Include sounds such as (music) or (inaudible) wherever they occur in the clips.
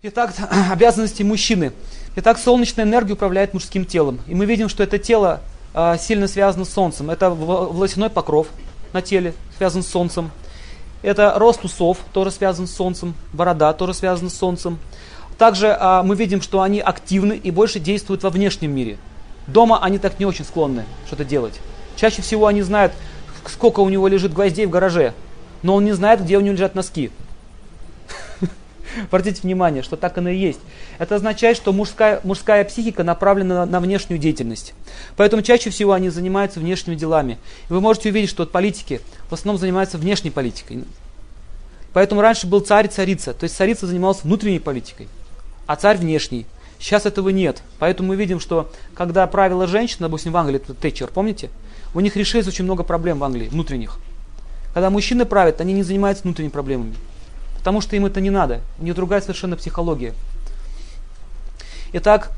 Итак, (clears throat) обязанности мужчины. Итак, солнечная энергия управляет мужским телом. И мы видим, что это тело э, сильно связано с солнцем. Это волосяной покров на теле связан с солнцем. Это рост усов, тоже связан с солнцем. Борода тоже связана с солнцем. Также э, мы видим, что они активны и больше действуют во внешнем мире. Дома они так не очень склонны что-то делать. Чаще всего они знают, сколько у него лежит гвоздей в гараже, но он не знает, где у него лежат носки. (laughs) Обратите внимание, что так оно и есть. Это означает, что мужская, мужская психика направлена на, на внешнюю деятельность. Поэтому чаще всего они занимаются внешними делами. И вы можете увидеть, что политики в основном занимаются внешней политикой. Поэтому раньше был царь и царица. То есть царица занималась внутренней политикой, а царь внешней. Сейчас этого нет. Поэтому мы видим, что когда правила женщина, допустим, в Англии, это Тэтчер, помните? У них решилось очень много проблем в Англии, внутренних. Когда мужчины правят, они не занимаются внутренними проблемами. Потому что им это не надо. У них другая совершенно психология. Итак,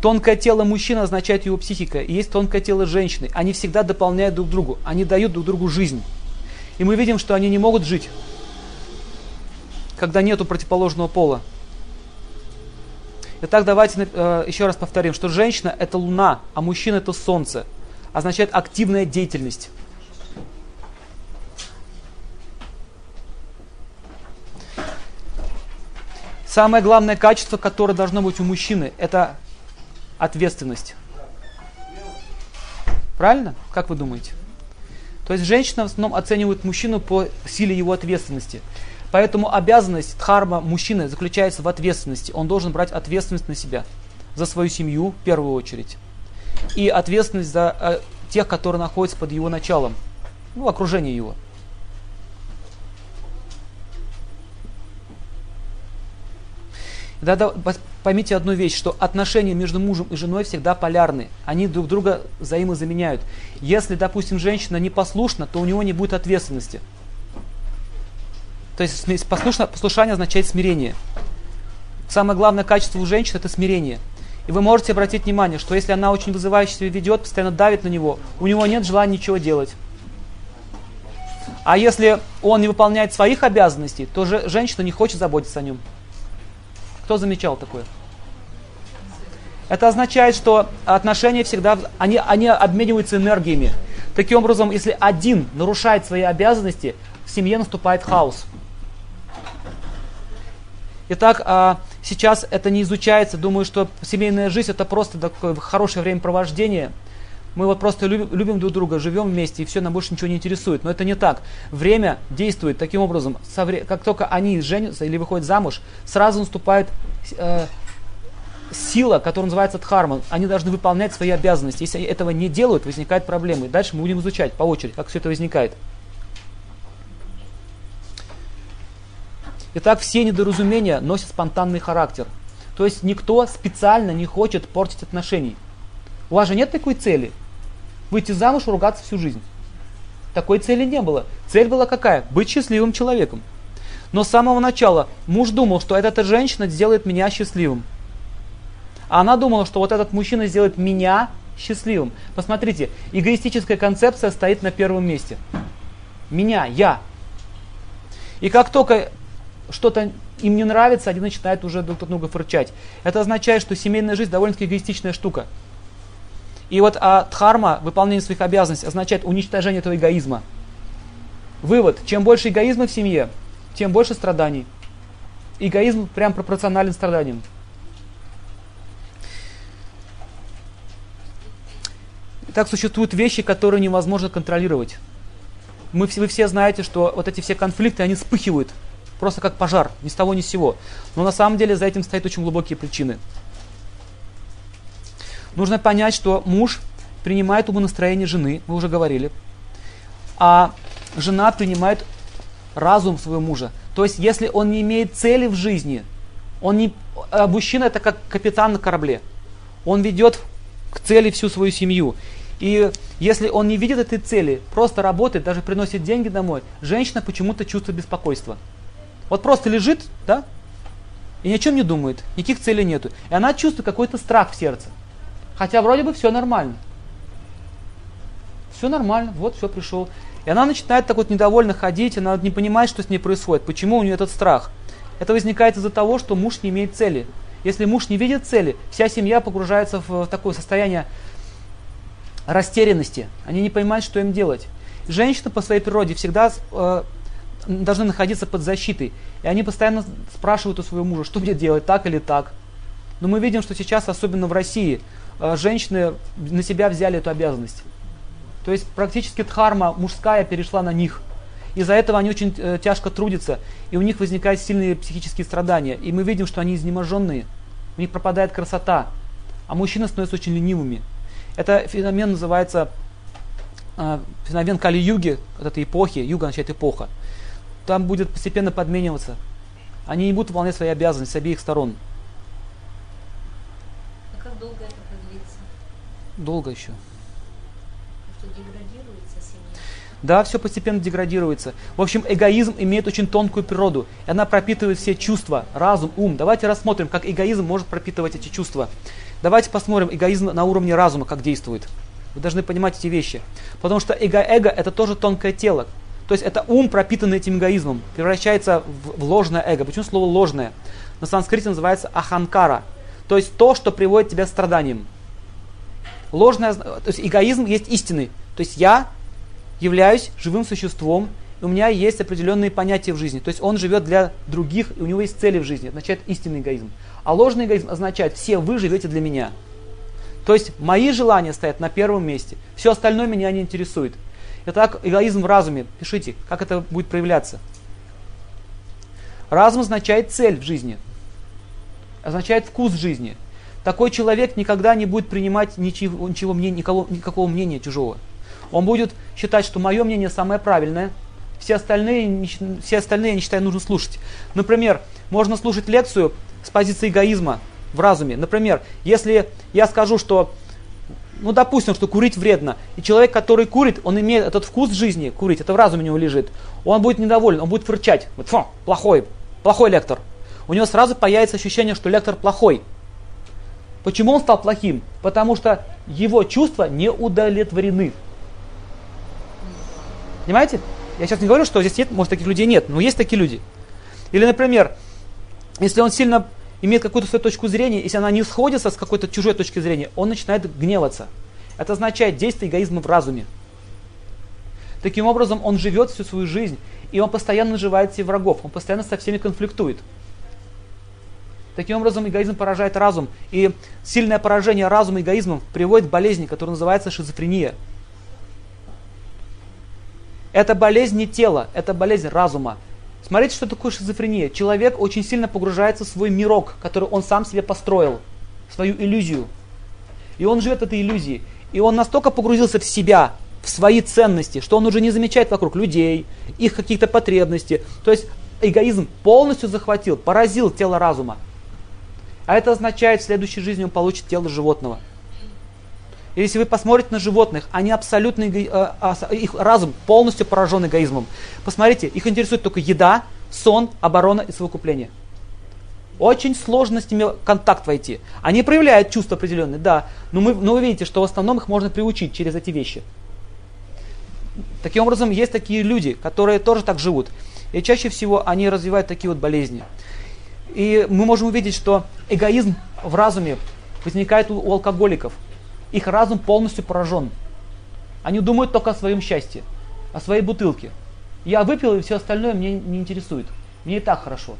тонкое тело мужчины означает его психика. И есть тонкое тело женщины. Они всегда дополняют друг другу. Они дают друг другу жизнь. И мы видим, что они не могут жить, когда нету противоположного пола. Итак, давайте э, еще раз повторим, что женщина это луна, а мужчина это солнце. Означает активная деятельность. Самое главное качество, которое должно быть у мужчины, это ответственность. Правильно? Как вы думаете? То есть женщина в основном оценивает мужчину по силе его ответственности. Поэтому обязанность дхарма мужчины заключается в ответственности. Он должен брать ответственность на себя. За свою семью в первую очередь. И ответственность за э, тех, которые находятся под его началом. Ну, окружение его. Тогда поймите одну вещь, что отношения между мужем и женой всегда полярны. Они друг друга взаимозаменяют. Если, допустим, женщина непослушна, то у него не будет ответственности. То есть послушно, послушание означает смирение. Самое главное качество у женщины это смирение. И вы можете обратить внимание, что если она очень вызывающе себя ведет, постоянно давит на него, у него нет желания ничего делать. А если он не выполняет своих обязанностей, то же женщина не хочет заботиться о нем. Кто замечал такое? Это означает, что отношения всегда, они, они обмениваются энергиями. Таким образом, если один нарушает свои обязанности, в семье наступает хаос. Итак, а, сейчас это не изучается. Думаю, что семейная жизнь это просто такое хорошее времяпровождение. Мы вот просто любим, друг друга, живем вместе, и все, нам больше ничего не интересует. Но это не так. Время действует таким образом. Как только они женятся или выходят замуж, сразу наступает э, сила, которая называется дхарма. Они должны выполнять свои обязанности. Если этого не делают, возникают проблемы. Дальше мы будем изучать по очереди, как все это возникает. Итак, все недоразумения носят спонтанный характер. То есть никто специально не хочет портить отношений. У вас же нет такой цели выйти замуж и ругаться всю жизнь. Такой цели не было. Цель была какая? Быть счастливым человеком. Но с самого начала муж думал, что эта женщина сделает меня счастливым. А она думала, что вот этот мужчина сделает меня счастливым. Посмотрите, эгоистическая концепция стоит на первом месте. Меня, я. И как только что-то им не нравится, они начинают уже друг друга фырчать. Это означает, что семейная жизнь довольно-таки эгоистичная штука. И вот а дхарма, выполнение своих обязанностей, означает уничтожение этого эгоизма. Вывод. Чем больше эгоизма в семье, тем больше страданий. Эгоизм прям пропорционален страданиям. Так существуют вещи, которые невозможно контролировать. Мы, вы все знаете, что вот эти все конфликты, они вспыхивают просто как пожар, ни с того ни с сего. Но на самом деле за этим стоят очень глубокие причины. Нужно понять, что муж принимает умонастроение жены, мы уже говорили, а жена принимает разум своего мужа. То есть, если он не имеет цели в жизни, он не, а мужчина это как капитан на корабле. Он ведет к цели всю свою семью. И если он не видит этой цели, просто работает, даже приносит деньги домой, женщина почему-то чувствует беспокойство. Вот просто лежит, да, и ни о чем не думает, никаких целей нету. И она чувствует какой-то страх в сердце. Хотя вроде бы все нормально. Все нормально, вот все пришел. И она начинает так вот недовольно ходить, она не понимает, что с ней происходит, почему у нее этот страх. Это возникает из-за того, что муж не имеет цели. Если муж не видит цели, вся семья погружается в такое состояние растерянности. Они не понимают, что им делать. Женщины по своей природе всегда э, должны находиться под защитой. И они постоянно спрашивают у своего мужа, что мне делать, так или так. Но мы видим, что сейчас, особенно в России, женщины на себя взяли эту обязанность. То есть практически дхарма мужская перешла на них. Из-за этого они очень э, тяжко трудятся, и у них возникают сильные психические страдания. И мы видим, что они изнеможенные, у них пропадает красота, а мужчины становятся очень ленивыми. Это феномен называется э, феномен Кали-юги, вот этой эпохи, юга означает эпоха. Там будет постепенно подмениваться. Они не будут выполнять свои обязанности с обеих сторон. А как долго это? Долго еще. Да, все постепенно деградируется. В общем, эгоизм имеет очень тонкую природу. И она пропитывает все чувства, разум, ум. Давайте рассмотрим, как эгоизм может пропитывать эти чувства. Давайте посмотрим эгоизм на уровне разума, как действует. Вы должны понимать эти вещи. Потому что эго-эго это тоже тонкое тело. То есть это ум, пропитанный этим эгоизмом, превращается в, в ложное эго. Почему слово ложное? На санскрите называется аханкара. То есть то, что приводит тебя к страданиям. Ложное, то есть эгоизм есть истинный. То есть я являюсь живым существом, и у меня есть определенные понятия в жизни. То есть он живет для других, и у него есть цели в жизни. Это означает истинный эгоизм. А ложный эгоизм означает, все вы живете для меня. То есть мои желания стоят на первом месте. Все остальное меня не интересует. Итак, эгоизм в разуме. Пишите, как это будет проявляться. Разум означает цель в жизни. Означает вкус жизни. Такой человек никогда не будет принимать ничего, ничего мнения, никого, никакого мнения чужого. Он будет считать, что мое мнение самое правильное, все остальные, все остальные, я не считаю, нужно слушать. Например, можно слушать лекцию с позиции эгоизма в разуме. Например, если я скажу, что ну, допустим, что курить вредно, и человек, который курит, он имеет этот вкус жизни, курить, это в разуме у него лежит, он будет недоволен, он будет фырчать, вот, фу, плохой, плохой лектор. У него сразу появится ощущение, что лектор плохой. Почему он стал плохим? Потому что его чувства не удовлетворены. Понимаете? Я сейчас не говорю, что здесь нет, может таких людей нет, но есть такие люди. Или, например, если он сильно имеет какую-то свою точку зрения, если она не сходится с какой-то чужой точки зрения, он начинает гневаться. Это означает действие эгоизма в разуме. Таким образом, он живет всю свою жизнь, и он постоянно наживает себе врагов, он постоянно со всеми конфликтует. Таким образом, эгоизм поражает разум, и сильное поражение разума эгоизмом приводит к болезни, которая называется шизофрения. Это болезнь не тела, это болезнь разума. Смотрите, что такое шизофрения. Человек очень сильно погружается в свой мирок, который он сам себе построил, свою иллюзию. И он живет этой иллюзией. И он настолько погрузился в себя, в свои ценности, что он уже не замечает вокруг людей, их каких-то потребностей. То есть эгоизм полностью захватил, поразил тело разума. А это означает, в следующей жизни он получит тело животного. И если вы посмотрите на животных, они абсолютно, э, их разум полностью поражен эгоизмом. Посмотрите, их интересует только еда, сон, оборона и совокупление. Очень сложно с ними контакт войти. Они проявляют чувства определенные, да, но, мы, но вы видите, что в основном их можно приучить через эти вещи. Таким образом, есть такие люди, которые тоже так живут. И чаще всего они развивают такие вот болезни. И мы можем увидеть, что эгоизм в разуме возникает у, у алкоголиков – их разум полностью поражен. Они думают только о своем счастье, о своей бутылке. Я выпил, и все остальное мне не интересует. Мне и так хорошо.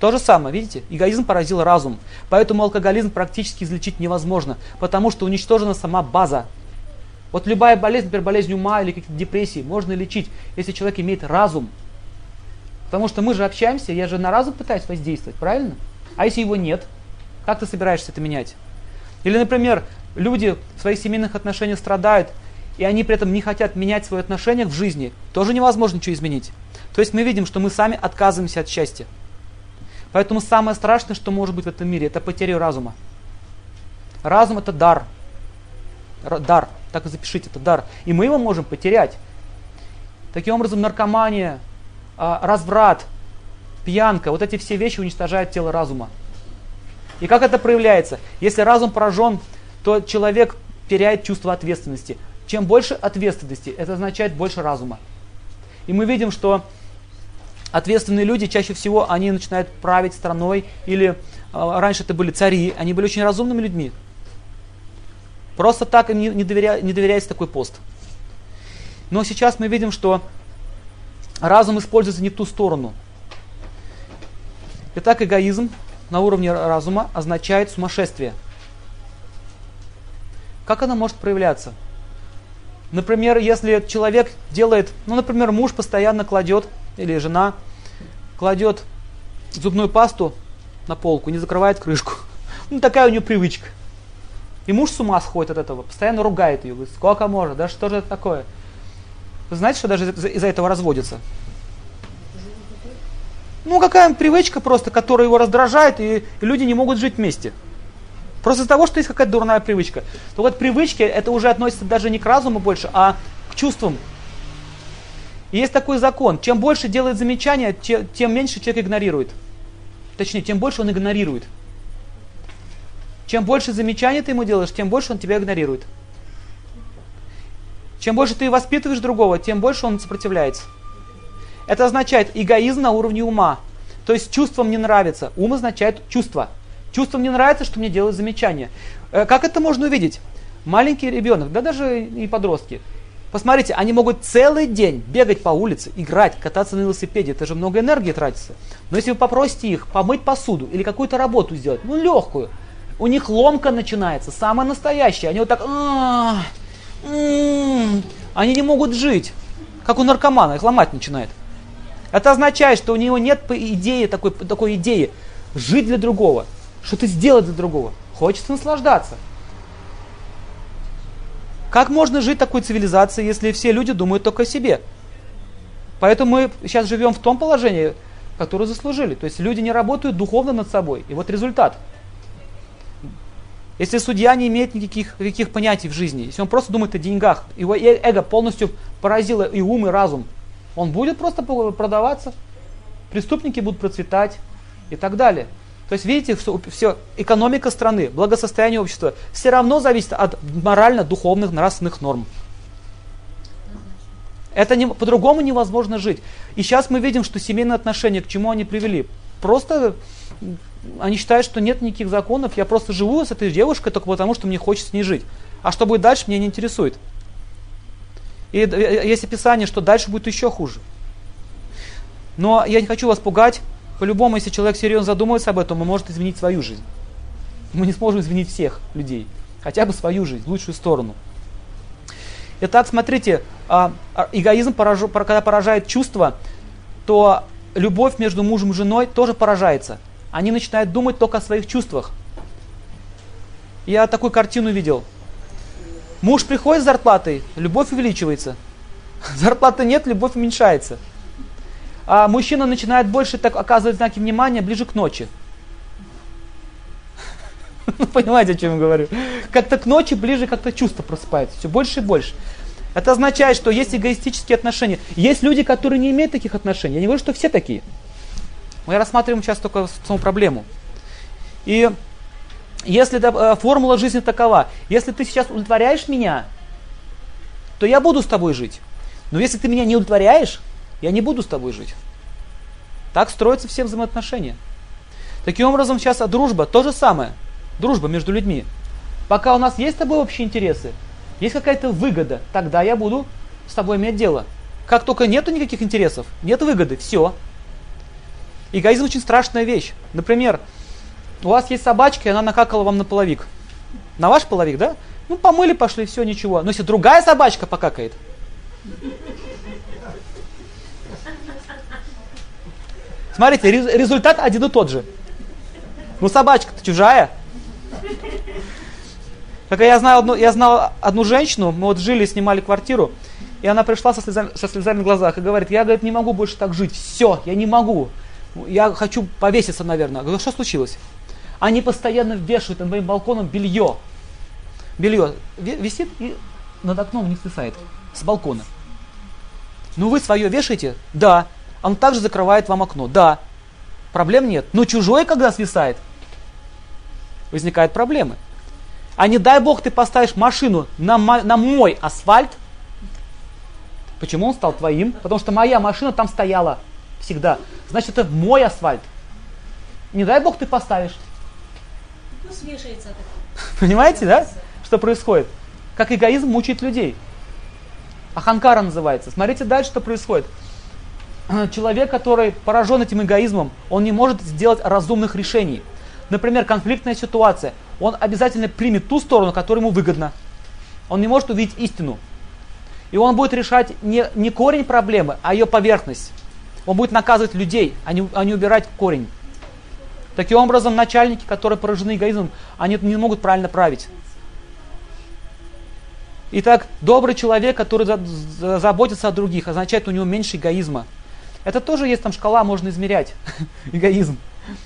То же самое, видите, эгоизм поразил разум. Поэтому алкоголизм практически излечить невозможно, потому что уничтожена сама база. Вот любая болезнь, например, болезнь ума или какие-то депрессии, можно лечить, если человек имеет разум. Потому что мы же общаемся, я же на разум пытаюсь воздействовать, правильно? А если его нет, как ты собираешься это менять? Или, например, люди в своих семейных отношениях страдают, и они при этом не хотят менять свои отношения в жизни, тоже невозможно ничего изменить. То есть мы видим, что мы сами отказываемся от счастья. Поэтому самое страшное, что может быть в этом мире, это потеря разума. Разум это дар. Дар. Так и запишите, это дар. И мы его можем потерять. Таким образом, наркомания, разврат, пьянка, вот эти все вещи уничтожают тело разума. И как это проявляется? Если разум поражен то человек теряет чувство ответственности. Чем больше ответственности, это означает больше разума. И мы видим, что ответственные люди чаще всего они начинают править страной или э, раньше это были цари, они были очень разумными людьми. Просто так им не, доверя, не доверяется такой пост. Но сейчас мы видим, что разум используется не в ту сторону. Итак, эгоизм на уровне разума означает сумасшествие. Как оно может проявляться? Например, если человек делает, ну, например, муж постоянно кладет, или жена кладет зубную пасту на полку, не закрывает крышку. (laughs) Ну, такая у нее привычка. И муж с ума сходит от этого, постоянно ругает ее, говорит, сколько можно, да что же это такое? Вы знаете, что даже из-за этого разводится? Ну, какая привычка просто, которая его раздражает, и, люди не могут жить вместе. Просто из-за того, что есть какая-то дурная привычка. То вот привычки, это уже относится даже не к разуму больше, а к чувствам. И есть такой закон. Чем больше делает замечания, тем меньше человек игнорирует. Точнее, тем больше он игнорирует. Чем больше замечаний ты ему делаешь, тем больше он тебя игнорирует. Чем больше ты воспитываешь другого, тем больше он сопротивляется. Это означает эгоизм на уровне ума. То есть чувствам не нравится. Ум означает чувство. Чувствам не нравится, что мне делают замечания. Э, как это можно увидеть? Маленький ребенок, да даже и подростки. Посмотрите, они могут целый день бегать по улице, играть, кататься на велосипеде. Это же много энергии тратится. Но если вы попросите их помыть посуду или какую-то работу сделать, ну легкую, у них ломка начинается, самая настоящая. Они вот так, они не могут жить, как у наркомана, их ломать начинает. Это означает, что у него нет идеи, такой, такой идеи жить для другого, что-то сделать для другого. Хочется наслаждаться. Как можно жить такой цивилизацией, если все люди думают только о себе? Поэтому мы сейчас живем в том положении, которое заслужили. То есть люди не работают духовно над собой. И вот результат. Если судья не имеет никаких, никаких понятий в жизни, если он просто думает о деньгах, его э, эго полностью поразило и ум, и разум, он будет просто продаваться, преступники будут процветать и так далее. То есть видите, что все, экономика страны, благосостояние общества все равно зависит от морально-духовных нравственных норм. Это не, по-другому невозможно жить. И сейчас мы видим, что семейные отношения, к чему они привели? Просто они считают, что нет никаких законов, я просто живу с этой девушкой только потому, что мне хочется с ней жить. А что будет дальше, меня не интересует. И есть описание, что дальше будет еще хуже. Но я не хочу вас пугать. По-любому, если человек серьезно задумывается об этом, он может изменить свою жизнь. Мы не сможем изменить всех людей. Хотя бы свою жизнь, в лучшую сторону. Итак, смотрите, а, а, эгоизм, когда поражает чувство, то любовь между мужем и женой тоже поражается. Они начинают думать только о своих чувствах. Я такую картину видел. Муж приходит с зарплатой, любовь увеличивается. (laughs) Зарплаты нет, любовь уменьшается. А мужчина начинает больше так оказывать знаки внимания ближе к ночи. (laughs) Понимаете, о чем я говорю? Как-то к ночи ближе как-то чувство просыпается. Все больше и больше. Это означает, что есть эгоистические отношения. Есть люди, которые не имеют таких отношений. Я не говорю, что все такие. Мы рассматриваем сейчас только саму проблему. И если э, формула жизни такова, если ты сейчас удовлетворяешь меня, то я буду с тобой жить. Но если ты меня не удовлетворяешь, я не буду с тобой жить. Так строятся все взаимоотношения. Таким образом, сейчас а дружба то же самое. Дружба между людьми. Пока у нас есть с тобой общие интересы, есть какая-то выгода, тогда я буду с тобой иметь дело. Как только нету никаких интересов, нет выгоды, все. Эгоизм очень страшная вещь. Например, у вас есть собачка, и она накакала вам на половик. На ваш половик, да? Ну, помыли, пошли, все, ничего. Но если другая собачка покакает, Смотрите, результат один и тот же. Ну, собачка-то чужая. Как я знал, одну, я знал одну женщину, мы вот жили, снимали квартиру, и она пришла со слезами, со слезами в глазах и говорит, я, говорит, не могу больше так жить, все, я не могу, я хочу повеситься, наверное. Говорю, что случилось? Они постоянно вешают над моим балконом белье. Белье висит и над окном не свисает, с балкона. Ну вы свое вешаете? Да он также закрывает вам окно. Да, проблем нет. Но чужой, когда свисает, возникают проблемы. А не дай бог ты поставишь машину на, на мой асфальт. Почему он стал твоим? Потому что моя машина там стояла. Всегда, значит это мой асфальт. Не дай бог ты поставишь. Пусть вешается так. (laughs) Понимаете, да? Что происходит? Как эгоизм мучает людей. Аханкара называется. Смотрите дальше, что происходит. (clears throat) Человек, который поражен этим эгоизмом, он не может сделать разумных решений. Например, конфликтная ситуация. Он обязательно примет ту сторону, которая ему выгодна. Он не может увидеть истину. И он будет решать не, не корень проблемы, а ее поверхность. Он будет наказывать людей, а не, а не убирать корень. Таким образом, начальники, которые поражены эгоизмом, они не могут правильно править. Итак, добрый человек, который заботится о других, означает у него меньше эгоизма. Это тоже есть там шкала, можно измерять (laughs) эгоизм.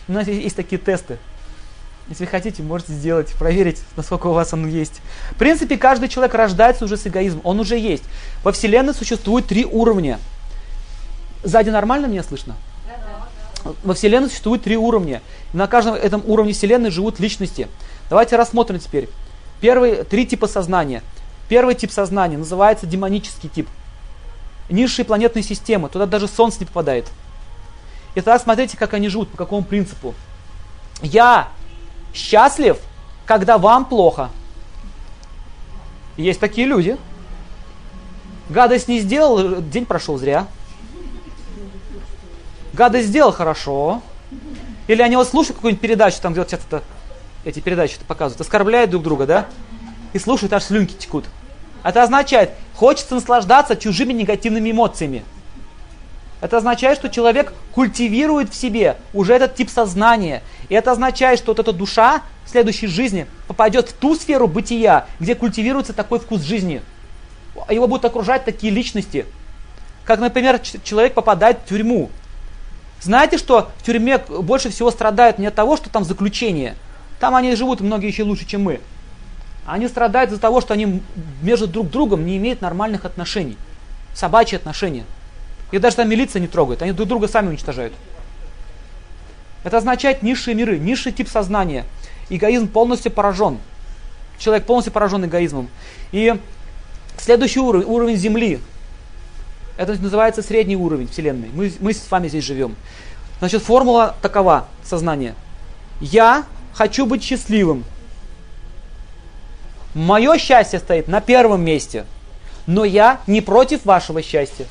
У нас есть такие тесты. Если хотите, можете сделать, проверить, насколько у вас он есть. В принципе, каждый человек рождается уже с эгоизмом, он уже есть. Во Вселенной существует три уровня. Сзади нормально меня слышно? Во Вселенной существует три уровня. На каждом этом уровне Вселенной живут личности. Давайте рассмотрим теперь. Первые три типа сознания. Первый тип сознания называется демонический тип. Низшие планетные системы, туда даже Солнце не попадает. И тогда смотрите, как они живут, по какому принципу. Я счастлив, когда вам плохо. Есть такие люди. Гадость не сделал, день прошел зря. Гадость сделал хорошо. Или они вот слушают какую-нибудь передачу, там где вот это, эти передачи показывают, оскорбляют друг друга, да? И слушают, аж слюнки текут. Это означает, хочется наслаждаться чужими негативными эмоциями. Это означает, что человек культивирует в себе уже этот тип сознания. И это означает, что вот эта душа в следующей жизни попадет в ту сферу бытия, где культивируется такой вкус жизни. Его будут окружать такие личности. Как, например, человек попадает в тюрьму. Знаете, что в тюрьме больше всего страдают не от того, что там заключение. Там они живут многие еще лучше, чем мы. Они страдают из-за того, что они между друг другом не имеют нормальных отношений. Собачьи отношения. Их даже там милиция не трогает, они друг друга сами уничтожают. Это означает низшие миры, низший тип сознания. Эгоизм полностью поражен. Человек полностью поражен эгоизмом. И следующий уровень, уровень Земли. Это называется средний уровень Вселенной. Мы, мы с вами здесь живем. Значит, формула такова сознания. Я хочу быть счастливым. Мое счастье стоит на первом месте. Но я не против вашего счастья.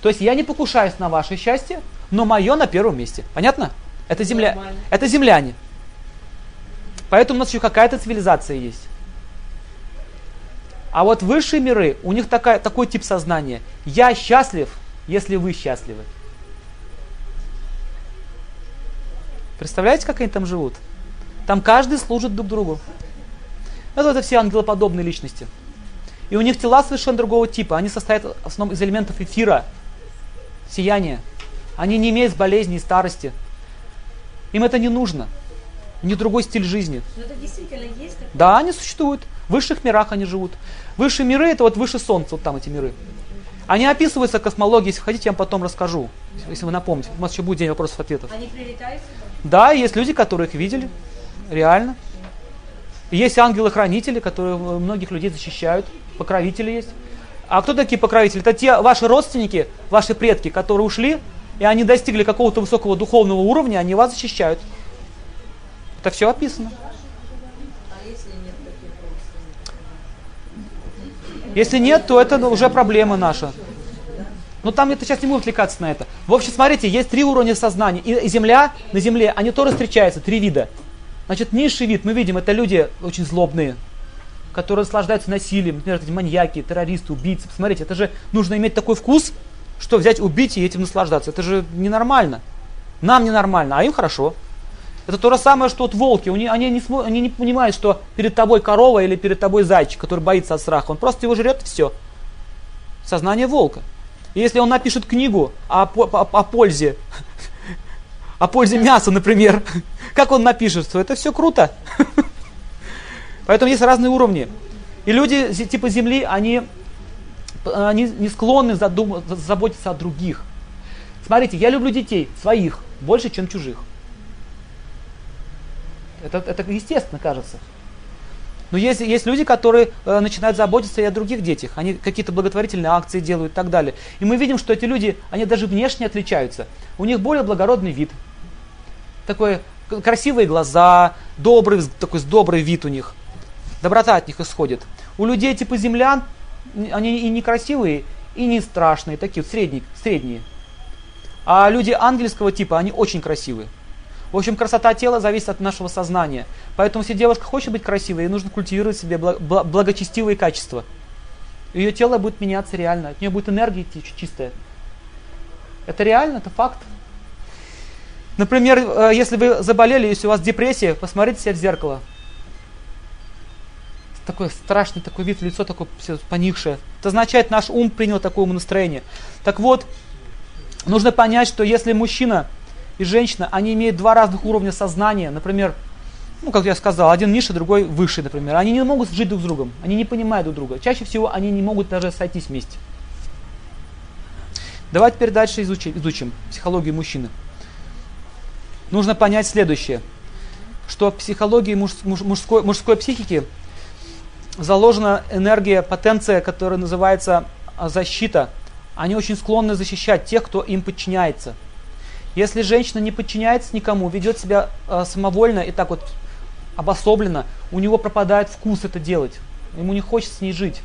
То есть я не покушаюсь на ваше счастье, но мое на первом месте. Понятно? Это, земля... это земляне. Поэтому у нас еще какая-то цивилизация есть. А вот высшие миры, у них такая, такой тип сознания. Я счастлив, если вы счастливы. Представляете, как они там живут? Там каждый служит друг другу. Это, это все ангелоподобные личности. И у них тела совершенно другого типа. Они состоят в основном из элементов эфира, сияние. Они не имеют болезней и старости. Им это не нужно. Не другой стиль жизни. Но это действительно есть? Такое? Да, они существуют. В высших мирах они живут. Высшие миры это вот выше Солнца, вот там эти миры. Они описываются космологией, если хотите, я вам потом расскажу, если вы напомните. У нас еще будет день вопросов-ответов. Они прилетают сюда? Да, есть люди, которые их видели, реально. Есть ангелы-хранители, которые многих людей защищают, покровители есть. А кто такие покровители? Это те ваши родственники, ваши предки, которые ушли, и они достигли какого-то высокого духовного уровня, они вас защищают. Это все описано. А если нет таких родственников? Если нет, то это уже проблема наша. Но там это сейчас не будем отвлекаться на это. В общем, смотрите, есть три уровня сознания. И Земля, на Земле, они тоже встречаются, три вида. Значит, низший вид, мы видим, это люди очень злобные, которые наслаждаются насилием, например, эти маньяки, террористы, убийцы. Посмотрите, это же нужно иметь такой вкус, что взять, убить и этим наслаждаться. Это же ненормально. Нам ненормально, а им хорошо. Это то же самое, что вот волки. Они, они, не, они не понимают, что перед тобой корова или перед тобой зайчик, который боится от страха. Он просто его жрет и все. Сознание волка. И если он напишет книгу о, о, о пользе, (laughs) о пользе мяса, например, (laughs) как он напишет, то это все круто. (laughs) Поэтому есть разные уровни. И люди типа Земли, они, они не склонны задум, заботиться о других. Смотрите, я люблю детей, своих, больше, чем чужих. Это, это естественно кажется. Но есть, есть люди, которые э, начинают заботиться и о других детях. Они какие-то благотворительные акции делают и так далее. И мы видим, что эти люди, они даже внешне отличаются. У них более благородный вид. Такой красивые глаза, добрый, такой добрый вид у них. Доброта от них исходит. У людей типа землян, они и некрасивые, и не страшные, такие вот средние, средние. А люди ангельского типа, они очень красивые. В общем, красота тела зависит от нашего сознания. Поэтому, если девушка хочет быть красивой, ей нужно культивировать в себе благочестивые качества. Ее тело будет меняться реально, от нее будет энергия чистая. Это реально, это факт. Например, э, если вы заболели, если у вас депрессия, посмотрите себя в зеркало. Такой страшный такой вид, лицо такое все поникшее. Это означает, наш ум принял такое настроение. Так вот, нужно понять, что если мужчина и женщина, они имеют два разных уровня сознания, например, ну, как я сказал, один ниже, другой выше, например. Они не могут жить друг с другом, они не понимают друг друга. Чаще всего они не могут даже сойтись вместе. Давайте теперь дальше изучим, изучим психологию мужчины нужно понять следующее, что в психологии муж, муж, мужской, мужской психики заложена энергия, потенция, которая называется а, защита. Они очень склонны защищать тех, кто им подчиняется. Если женщина не подчиняется никому, ведет себя э, самовольно и так вот обособленно, у него пропадает вкус это делать. Ему не хочется с ней жить.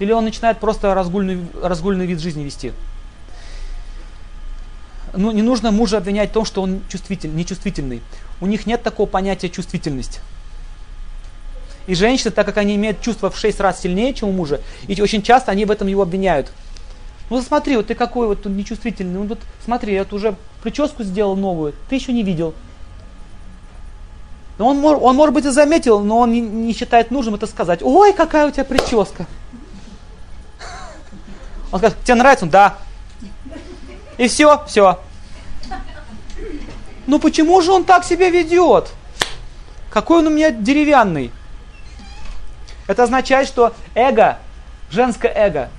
Или он начинает просто разгульный, разгульный вид жизни вести ну, не нужно мужа обвинять в том, что он чувствитель, нечувствительный. У них нет такого понятия чувствительность. И женщины, так как они имеют чувства в 6 раз сильнее, чем у мужа, и очень часто они в этом его обвиняют. Ну смотри, вот ты какой вот он нечувствительный. Вот смотри, я вот уже прическу сделал новую, ты еще не видел. Он, он может быть и заметил, но он не, не считает нужным это сказать. Ой, какая у тебя прическа. Он скажет, тебе нравится? Да. И все, все. Ну почему же он так себя ведет? Какой он у меня деревянный? Это означает, что эго, женское эго,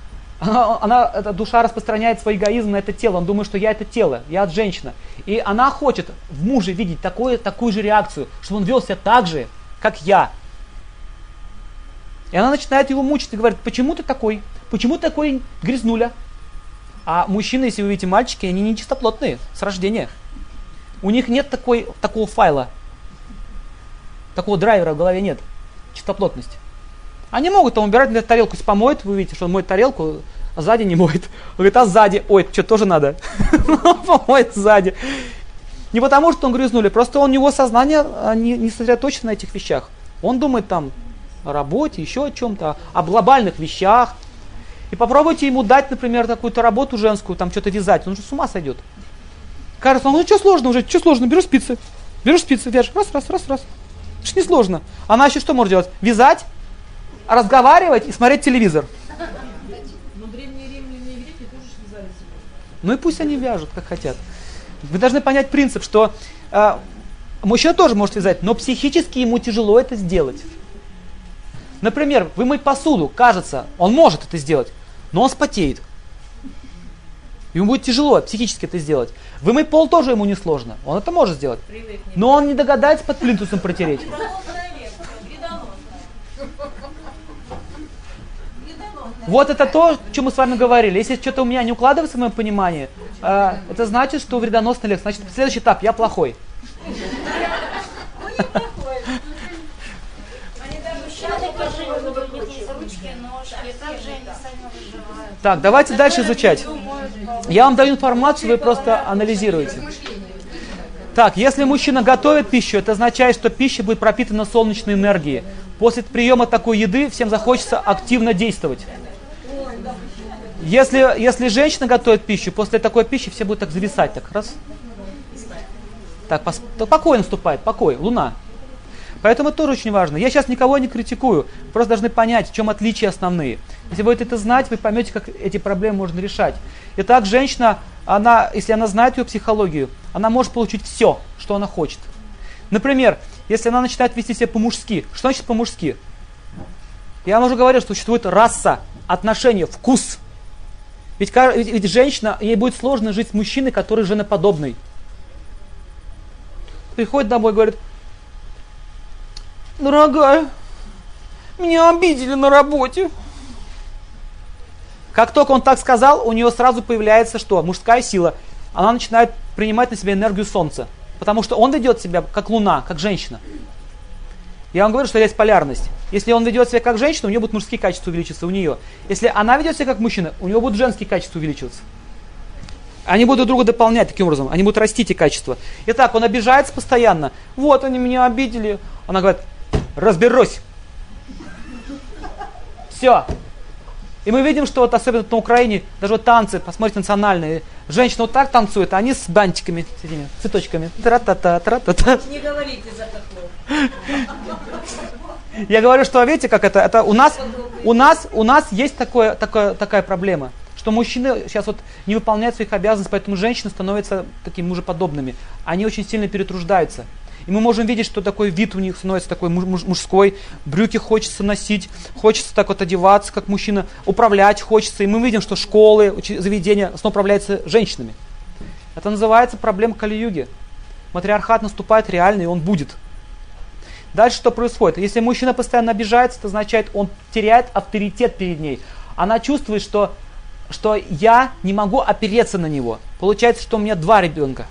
она, она, эта душа распространяет свой эгоизм на это тело. Он думает, что я это тело, я от женщина. И она хочет в муже видеть такое, такую же реакцию, чтобы он вел себя так же, как я. И она начинает его мучить и говорит, почему ты такой? Почему ты такой грязнуля? А мужчины, если вы видите мальчики, они не чистоплотные с рождения. У них нет такой, такого файла, такого драйвера в голове нет, чистоплотности. Они могут там убирать, например, тарелку, если помоет, вы видите, что он моет тарелку, а сзади не моет. Он говорит, а сзади, ой, что, тоже надо? (laughs) Помоет сзади. Не потому, что он грязнули, просто у него сознание а, не, не сосредоточено на этих вещах. Он думает там о работе, еще о чем-то, о глобальных вещах, и попробуйте ему дать, например, какую-то работу женскую, там что-то вязать, он же с ума сойдет. Кажется, ну что сложно уже, что сложно, беру спицы, беру спицы, вяжешь, раз, раз, раз, раз. Это же не сложно. Она еще что может делать? Вязать, разговаривать и смотреть телевизор. Ну и пусть они вяжут, как хотят. Вы должны понять принцип, что э, мужчина тоже может вязать, но психически ему тяжело это сделать. Например, вымыть посуду, кажется, он может это сделать, но он спотеет. Ему будет тяжело психически это сделать. Вымыть пол тоже ему не сложно. Он это может сделать. Но он не догадается под плинтусом протереть. Вот это то, о чем мы с вами говорили. Если что-то у меня не укладывается в моем понимании, э, это значит, что вредоносный лек. Значит, следующий этап, я плохой. Так, давайте дальше изучать. Я вам даю информацию, вы просто анализируете. Так, если мужчина готовит пищу, это означает, что пища будет пропитана солнечной энергией. После приема такой еды всем захочется активно действовать. Если, если женщина готовит пищу, после такой пищи все будут так зависать. Так, раз. Так, пос, так покой наступает, покой, луна. Поэтому это тоже очень важно. Я сейчас никого не критикую, просто должны понять, в чем отличия основные. Если вы это знать, вы поймете, как эти проблемы можно решать. Итак, женщина, она, если она знает ее психологию, она может получить все, что она хочет. Например, если она начинает вести себя по-мужски, что значит по-мужски? Я вам уже говорил, что существует раса, отношения, вкус. Ведь, ведь, ведь женщина, ей будет сложно жить с мужчиной, который женоподобный. Приходит домой и говорит, дорогая, Меня обидели на работе. Как только он так сказал, у нее сразу появляется что? Мужская сила. Она начинает принимать на себя энергию солнца. Потому что он ведет себя как луна, как женщина. Я вам говорю, что есть полярность. Если он ведет себя как женщина, у нее будут мужские качества увеличиваться, у нее. Если она ведет себя как мужчина, у него будут женские качества увеличиваться. Они будут друг друга дополнять таким образом. Они будут расти эти качества. Итак, он обижается постоянно. Вот они меня обидели. Она говорит, разберусь. Все. И мы видим, что вот особенно на Украине, даже вот танцы, посмотрите, национальные, женщины вот так танцуют, а они с бантиками, с этими цветочками. Тра-та-та, тра-та-та. Не говорите за. Я говорю, что видите, как это, это у нас, у нас, у нас есть такое, такое, такая проблема, что мужчины сейчас вот не выполняют своих обязанностей, поэтому женщины становятся такими мужеподобными. Они очень сильно перетруждаются. И мы можем видеть, что такой вид у них становится такой муж- мужской, брюки хочется носить, хочется так вот одеваться, как мужчина, управлять хочется. И мы видим, что школы, заведения снова управляются женщинами. Это называется проблема Кали-юги. Матриархат наступает реально, и он будет. Дальше что происходит? Если мужчина постоянно обижается, это означает, он теряет авторитет перед ней. Она чувствует, что, что я не могу опереться на него. Получается, что у меня два ребенка.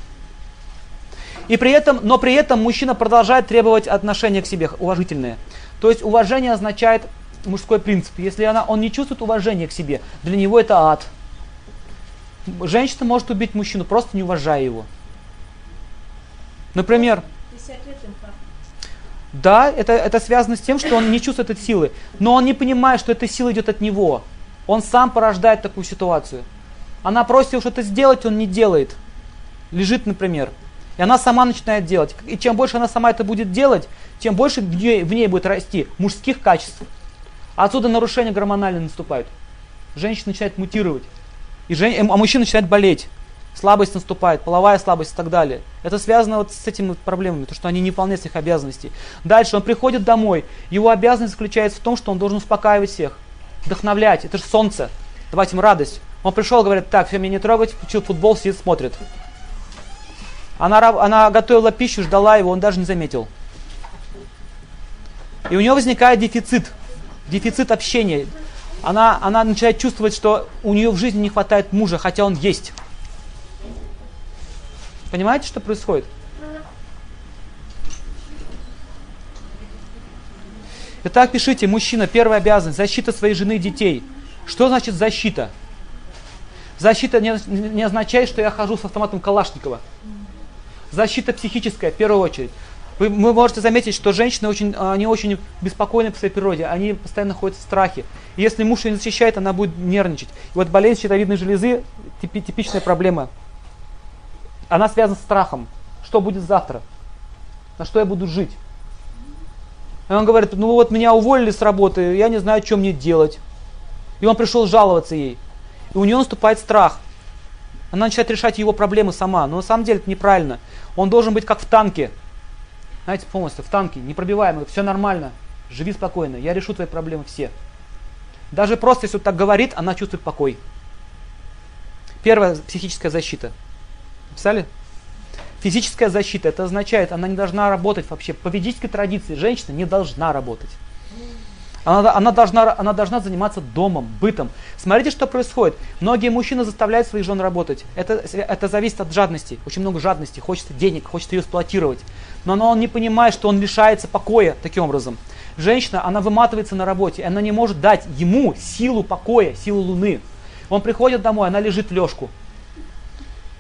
И при этом, но при этом мужчина продолжает требовать отношения к себе уважительные. То есть уважение означает мужской принцип. Если она, он не чувствует уважения к себе, для него это ад. Женщина может убить мужчину, просто не уважая его. Например, 50 лет инфаркт. да, это, это связано с тем, что он не чувствует этой силы, но он не понимает, что эта сила идет от него. Он сам порождает такую ситуацию. Она просит его что-то сделать, он не делает. Лежит, например. И она сама начинает делать. И чем больше она сама это будет делать, тем больше в ней, в ней будет расти мужских качеств. Отсюда нарушения гормональные наступают. Женщина начинает мутировать. И жен... А мужчина начинает болеть. Слабость наступает, половая слабость и так далее. Это связано вот с этими проблемами, то, что они не выполняют своих обязанностей. Дальше он приходит домой. Его обязанность заключается в том, что он должен успокаивать всех, вдохновлять. Это же солнце. Давать им радость. Он пришел, говорит, так, все, меня не трогать, включил футбол, сидит, смотрит. Она, она готовила пищу, ждала его, он даже не заметил. И у нее возникает дефицит, дефицит общения. Она, она начинает чувствовать, что у нее в жизни не хватает мужа, хотя он есть. Понимаете, что происходит? Итак, пишите, мужчина, первая обязанность, защита своей жены и детей. Что значит защита? Защита не, не означает, что я хожу с автоматом Калашникова. Защита психическая, в первую очередь. Вы, вы можете заметить, что женщины очень, они очень беспокойны по своей природе, они постоянно ходят в страхе. И если муж ее не защищает, она будет нервничать. И вот болезнь щитовидной железы типи- типичная проблема. Она связана с страхом. Что будет завтра? На что я буду жить? И он говорит, ну вот меня уволили с работы, я не знаю, что мне делать. И он пришел жаловаться ей. И у нее наступает страх. Она начинает решать его проблемы сама. Но на самом деле это неправильно. Он должен быть как в танке. Знаете, полностью в танке, непробиваемый, все нормально. Живи спокойно, я решу твои проблемы все. Даже просто, если он так говорит, она чувствует покой. Первая психическая защита. Написали? Физическая защита, это означает, она не должна работать вообще. По ведической традиции женщина не должна работать. Она, она, должна, она должна заниматься домом, бытом. Смотрите, что происходит. Многие мужчины заставляют своих жен работать. Это, это зависит от жадности. Очень много жадности. Хочется денег, хочется ее эксплуатировать. Но он не понимает, что он лишается покоя таким образом. Женщина, она выматывается на работе. Она не может дать ему силу покоя, силу луны. Он приходит домой, она лежит в лёжку.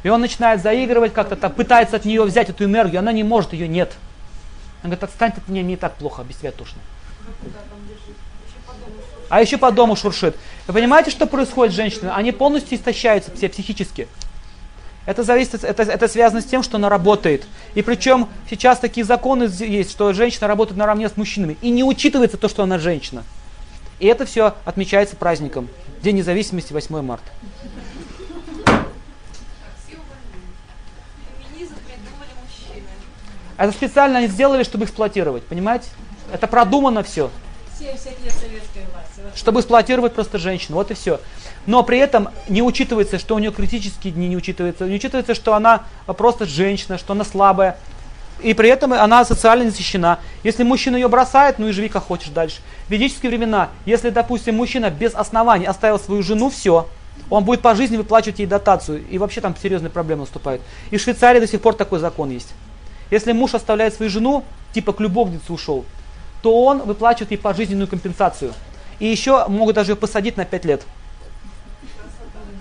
И он начинает заигрывать как-то так, пытается от нее взять эту энергию, она не может, ее нет. Она говорит, отстань от меня, мне и так плохо, без тебя тошно. А еще по дому шуршит. Вы понимаете, что происходит с женщинами? Они полностью истощаются все психически. Это зависит, это, это связано с тем, что она работает. И причем сейчас такие законы есть, что женщина работает наравне с мужчинами. И не учитывается то, что она женщина. И это все отмечается праздником. День независимости 8 марта. Это специально они сделали, чтобы эксплуатировать, понимаете? Это продумано все. 70 лет советской власти. Чтобы эксплуатировать просто женщину. Вот и все. Но при этом не учитывается, что у нее критические дни, не учитывается, не учитывается, что она просто женщина, что она слабая. и при этом она социально защищена. Если мужчина ее бросает, ну и живи как хочешь дальше. В ведические времена, если, допустим, мужчина без оснований оставил свою жену, все, он будет по жизни выплачивать ей дотацию, и вообще там серьезные проблемы наступают. И в Швейцарии до сих пор такой закон есть. Если муж оставляет свою жену, типа к любовнице ушел, то он выплачивает ей пожизненную компенсацию. И еще могут даже ее посадить на 5 лет.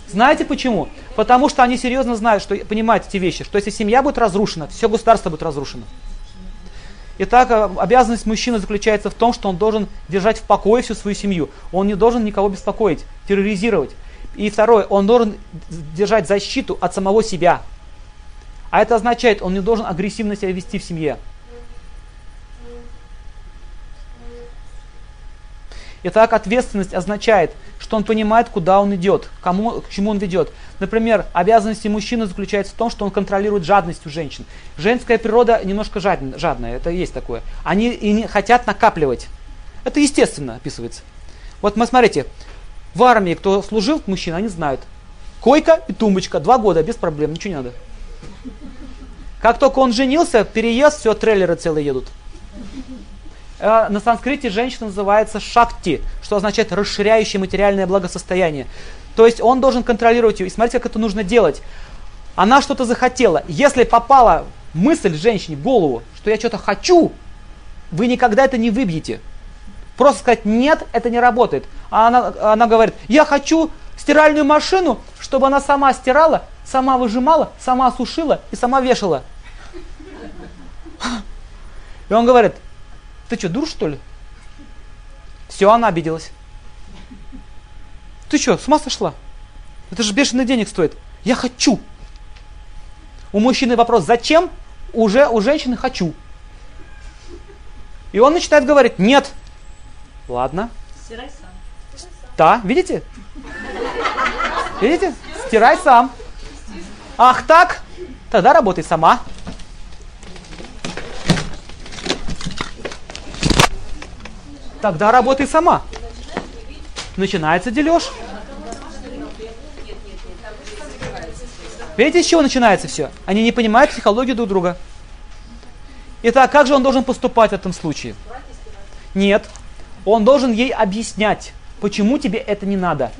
Знаете почему? Потому что они серьезно знают, что понимают эти вещи, что если семья будет разрушена, все государство будет разрушено. Итак, э, обязанность мужчины заключается в том, что он должен держать в покое всю свою семью. Он не должен никого беспокоить, терроризировать. И второе, он должен держать защиту от самого себя. А это означает, он не должен агрессивно себя вести в семье. Итак, ответственность означает, что он понимает, куда он идет, кому, к чему он ведет. Например, обязанности мужчины заключаются в том, что он контролирует жадность у женщин. Женская природа немножко жадная, жадная это есть такое. Они и не хотят накапливать. Это естественно описывается. Вот мы смотрите, в армии, кто служил мужчина, они знают. Койка и тумбочка, два года, без проблем, ничего не надо. Как только он женился, переезд, все, трейлеры целые едут. Э, на санскрите женщина называется шакти, что означает расширяющее материальное благосостояние. То есть он должен контролировать ее. И смотрите, как это нужно делать. Она что-то захотела. Если попала мысль женщине в голову, что я что-то хочу, вы никогда это не выбьете. Просто сказать нет, это не работает. А она, она говорит, я хочу стиральную машину, чтобы она сама стирала, сама выжимала, сама сушила и сама вешала. (laughs) И он говорит, ты что, дур что ли? Все, она обиделась. Ты что, с ума сошла? Это же бешеный денег стоит. Я хочу. У мужчины вопрос, зачем? Уже у женщины хочу. И он начинает говорить, нет. Ладно. Стирай сам. Да, видите? Видите? Стирай сам. Ах так? Тогда работай сама. Тогда работай сама. Начинается дележ. Видите, с чего начинается все? Они не понимают психологию друг друга. Итак, как же он должен поступать в этом случае? Нет. Он должен ей объяснять, почему тебе это не надо.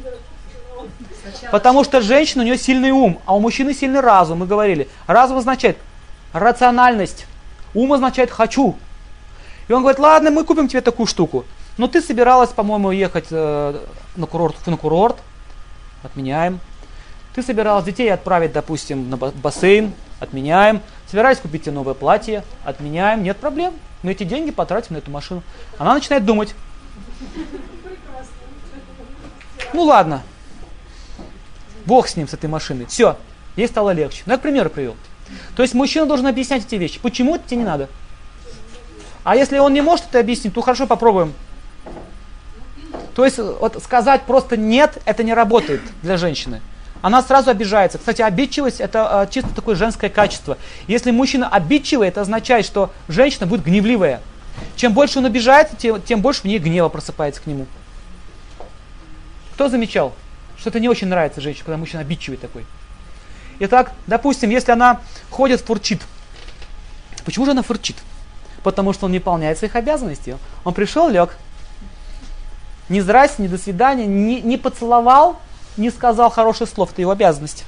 Потому что женщина, у нее сильный ум, а у мужчины сильный разум. Мы говорили. Разум означает рациональность. Ум означает хочу. И он говорит, ладно, мы купим тебе такую штуку. Но ты собиралась, по-моему, ехать э, на курорт, на курорт. Отменяем. Ты собиралась детей отправить, допустим, на бассейн. Отменяем. Собирались купить тебе новое платье. Отменяем. Нет проблем. Мы эти деньги потратим на эту машину. Она начинает думать. Ну ладно. Бог с ним, с этой машиной. Все. Ей стало легче. Ну, я к примеру привел. То есть мужчина должен объяснять эти вещи. Почему это тебе не надо? А если он не может это объяснить, то хорошо, попробуем. То есть вот сказать просто нет, это не работает для женщины. Она сразу обижается. Кстати, обидчивость это э, чисто такое женское качество. Если мужчина обидчивый, это означает, что женщина будет гневливая. Чем больше он обижается, тем, тем больше в ней гнева просыпается к нему. Кто замечал, что это не очень нравится женщине, когда мужчина обидчивый такой? Итак, допустим, если она ходит, фурчит. Почему же она фурчит? Потому что он не выполняет своих обязанностей. Он пришел, лег. Ни здрасте, ни до свидания, не, не поцеловал, не сказал хороших слов. Это его обязанность.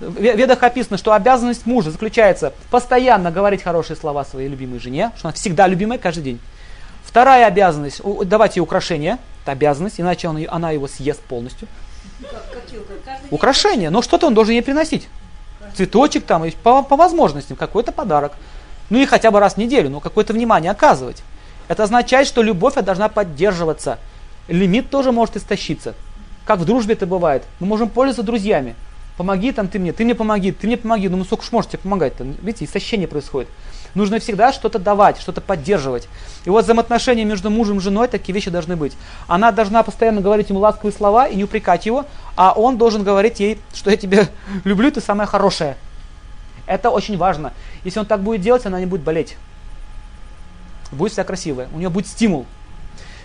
В ведах описано, что обязанность мужа заключается постоянно говорить хорошие слова своей любимой жене, что она всегда любимая каждый день. Вторая обязанность, давать ей украшения, это обязанность, иначе он, она его съест полностью. Украшения, но что-то он должен ей приносить. Цветочек там, по, по возможностям, какой-то подарок. Ну и хотя бы раз в неделю, но какое-то внимание оказывать. Это означает, что любовь должна поддерживаться. Лимит тоже может истощиться. Как в дружбе это бывает. Мы можем пользоваться друзьями. Помоги там ты мне, ты мне помоги, ты мне помоги. Ну, сколько ж можете помогать-то? Видите, истощение происходит. Нужно всегда что-то давать, что-то поддерживать. И вот взаимоотношения между мужем и женой, такие вещи должны быть. Она должна постоянно говорить ему ласковые слова и не упрекать его, а он должен говорить ей, что я тебя (laughs) люблю, ты самая хорошая. Это очень важно. Если он так будет делать, она не будет болеть. Будет вся красивая. У нее будет стимул.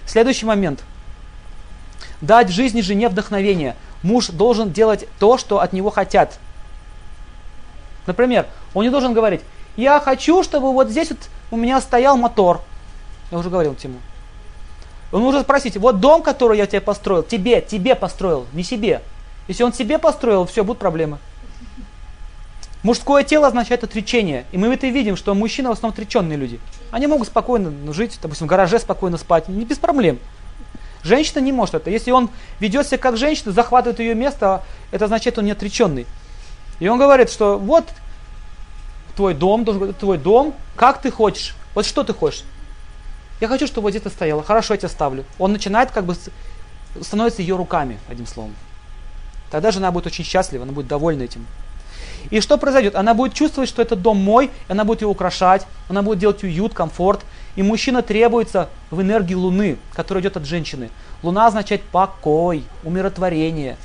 Следующий момент. Дать жизни жене вдохновение. Муж должен делать то, что от него хотят. Например, он не должен говорить, Я хочу, чтобы вот здесь вот у меня стоял мотор. Я уже говорил Тиму. Он может спросить, вот дом, который я тебе построил, тебе, тебе построил, не себе. Если он себе построил, все, будут проблемы. Мужское тело означает отречение. И мы это видим, что мужчины в основном отреченные люди. Они могут спокойно жить, допустим, в гараже спокойно спать, не без проблем. Женщина не может это. Если он ведет себя как женщина, захватывает ее место, это означает, он не отреченный. И он говорит, что вот твой дом, твой дом, как ты хочешь, вот что ты хочешь. Я хочу, чтобы вот здесь ты стояла. Хорошо, я тебя ставлю. Он начинает как бы становится ее руками, одним словом. Тогда жена будет очень счастлива, она будет довольна этим. И что произойдет? Она будет чувствовать, что этот дом мой, она будет его украшать, она будет делать уют, комфорт. И мужчина требуется в энергии Луны, которая идет от женщины. Луна означает покой, умиротворение.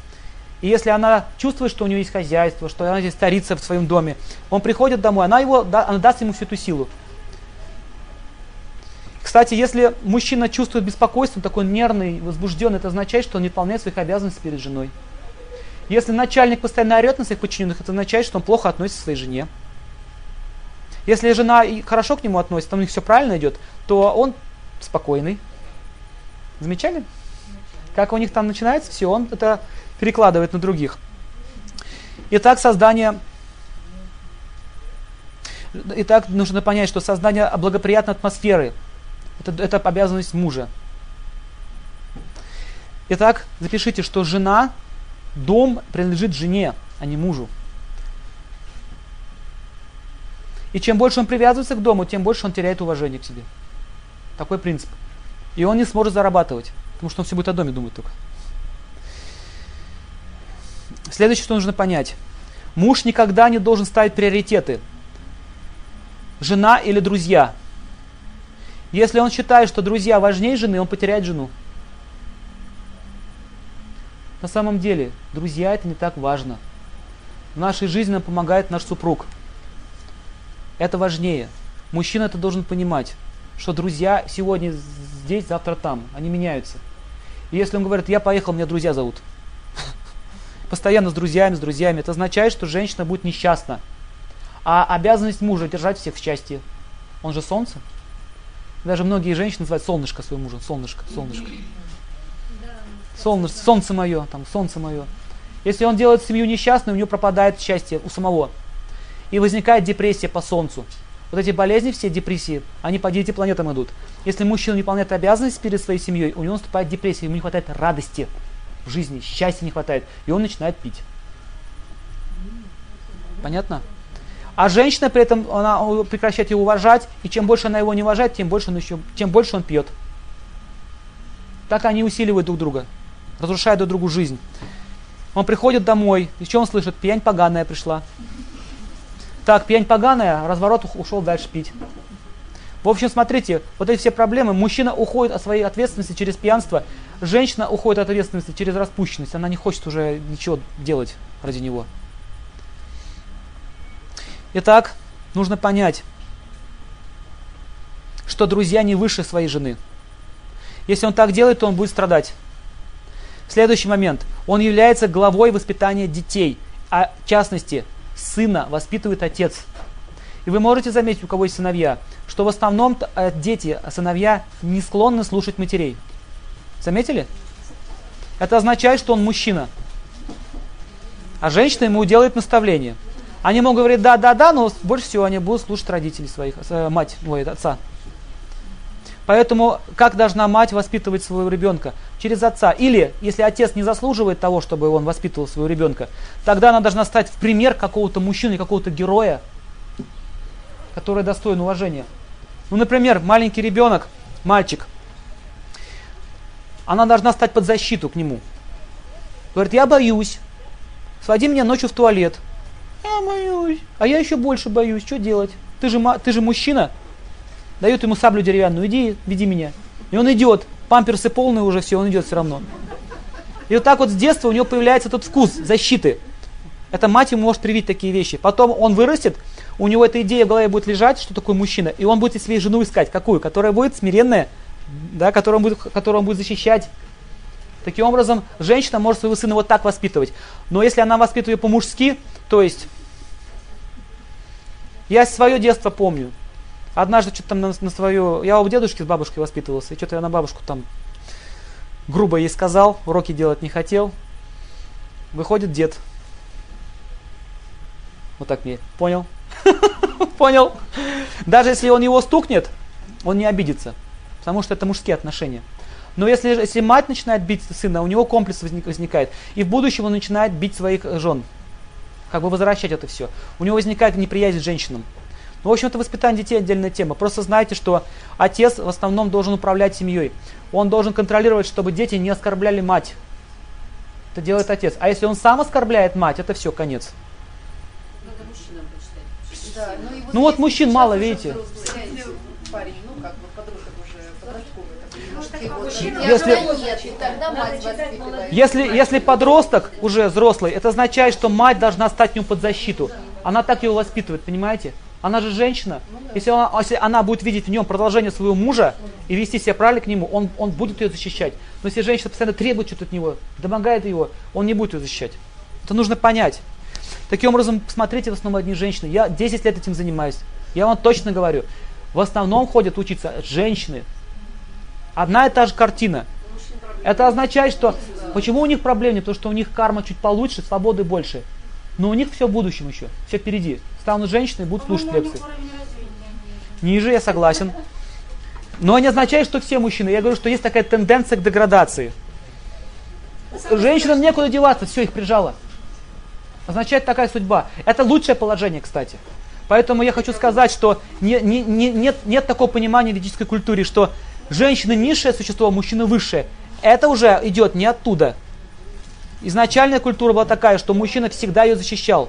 И если она чувствует, что у нее есть хозяйство, что она здесь старится в своем доме, он приходит домой, она, его, она даст ему всю эту силу. Кстати, если мужчина чувствует беспокойство, такой нервный, возбужденный, это означает, что он не выполняет своих обязанностей перед женой. Если начальник постоянно орет на своих подчиненных, это означает, что он плохо относится к своей жене. Если жена хорошо к нему относится, там у них все правильно идет, то он спокойный. Замечали? Как у них там начинается, все, он это перекладывает на других. Итак, создание Итак, нужно понять, что создание благоприятной атмосферы это, это обязанность мужа. Итак, запишите, что жена Дом принадлежит жене, а не мужу. И чем больше он привязывается к дому, тем больше он теряет уважение к себе. Такой принцип. И он не сможет зарабатывать, потому что он все будет о доме думать только. Следующее, что нужно понять. Муж никогда не должен ставить приоритеты. Жена или друзья. Если он считает, что друзья важнее жены, он потеряет жену. На самом деле, друзья, это не так важно. В нашей жизни нам помогает наш супруг. Это важнее. Мужчина это должен понимать, что друзья сегодня здесь, завтра там. Они меняются. И если он говорит, я поехал, меня друзья зовут. (laughs) Постоянно с друзьями, с друзьями. Это означает, что женщина будет несчастна. А обязанность мужа держать всех в счастье. Он же солнце. Даже многие женщины называют солнышко своего мужа. Солнышко, солнышко солнце, солнце мое, там, солнце мое. Если он делает семью несчастной, у него пропадает счастье у самого. И возникает депрессия по солнцу. Вот эти болезни, все депрессии, они по девяти планетам идут. Если мужчина не выполняет обязанности перед своей семьей, у него наступает депрессия, ему не хватает радости в жизни, счастья не хватает, и он начинает пить. Понятно? А женщина при этом она прекращает его уважать, и чем больше она его не уважает, тем больше он еще, тем больше он пьет. Так они усиливают друг друга разрушая друг другу жизнь. Он приходит домой, и что он слышит? Пьянь поганая пришла. Так, пьянь поганая, разворот ушел дальше пить. В общем, смотрите, вот эти все проблемы. Мужчина уходит от своей ответственности через пьянство, женщина уходит от ответственности через распущенность. Она не хочет уже ничего делать ради него. Итак, нужно понять, что друзья не выше своей жены. Если он так делает, то он будет страдать. Следующий момент. Он является главой воспитания детей, а в частности, сына воспитывает отец. И вы можете заметить, у кого есть сыновья, что в основном э, дети, сыновья не склонны слушать матерей. Заметили? Это означает, что он мужчина. А женщина ему делает наставление. Они могут говорить да, да, да, но больше всего они будут слушать родителей своих, э, мать, ой, отца. Поэтому как должна мать воспитывать своего ребенка? Через отца. Или, если отец не заслуживает того, чтобы он воспитывал своего ребенка, тогда она должна стать в пример какого-то мужчины, какого-то героя, который достоин уважения. Ну, например, маленький ребенок, мальчик, она должна стать под защиту к нему. Говорит, я боюсь, своди меня ночью в туалет. Я боюсь. А я еще больше боюсь, что делать? Ты же, ты же мужчина, дают ему саблю деревянную, иди, веди меня. И он идет, памперсы полные уже, все, он идет все равно. И вот так вот с детства у него появляется этот вкус защиты. Это мать ему может привить такие вещи. Потом он вырастет, у него эта идея в голове будет лежать, что такое мужчина, и он будет себе жену искать. Какую? Которая будет смиренная, да, которую он будет, которую он будет защищать. Таким образом, женщина может своего сына вот так воспитывать. Но если она воспитывает по-мужски, то есть Я свое детство помню. Однажды что-то там на, на свое... Я у дедушки с бабушкой воспитывался, и что-то я на бабушку там грубо ей сказал, уроки делать не хотел. Выходит дед. Вот так мне. Понял? (laughs) Понял? Даже если он его стукнет, он не обидится. Потому что это мужские отношения. Но если, если мать начинает бить сына, у него комплекс возник, возникает. И в будущем он начинает бить своих жен. Как бы возвращать это все. У него возникает неприязнь к женщинам. Ну, в общем, это воспитание детей отдельная тема. Просто знайте, что отец в основном должен управлять семьей. Он должен контролировать, чтобы дети не оскорбляли мать. Это делает отец. А если он сам оскорбляет мать, это все, конец. Надо мужчинам почитать. Да, ну, и Ну вот мужчин мало, видите. парень, ну как бы подросток уже подростковый, там, Если-. Если, если подросток уже взрослый, это означает, что мать должна стать ему под защиту. Она так его воспитывает, понимаете? Она же женщина. Если она, если она будет видеть в нем продолжение своего мужа и вести себя правильно к нему, он, он будет ее защищать. Но если женщина постоянно требует что-то от него, домогает его, он не будет ее защищать. Это нужно понять. Таким образом, посмотрите в основном одни женщины. Я 10 лет этим занимаюсь. Я вам точно говорю. В основном ходят учиться женщины. Одна и та же картина. Это означает, что почему у них проблем нет? Потому что у них карма чуть получше, свободы больше. Но у них все в будущем еще, все впереди. Станут женщины и будут слушать лекции. Ниже, я согласен. Но не означает, что все мужчины. Я говорю, что есть такая тенденция к деградации. Женщинам некуда деваться, все, их прижало. Означает такая судьба. Это лучшее положение, кстати. Поэтому я хочу сказать, что не- не- не- нет, нет такого понимания в ведической культуре, что женщина низшее существо, а мужчина высшее. Это уже идет не оттуда. Изначальная культура была такая, что мужчина всегда ее защищал.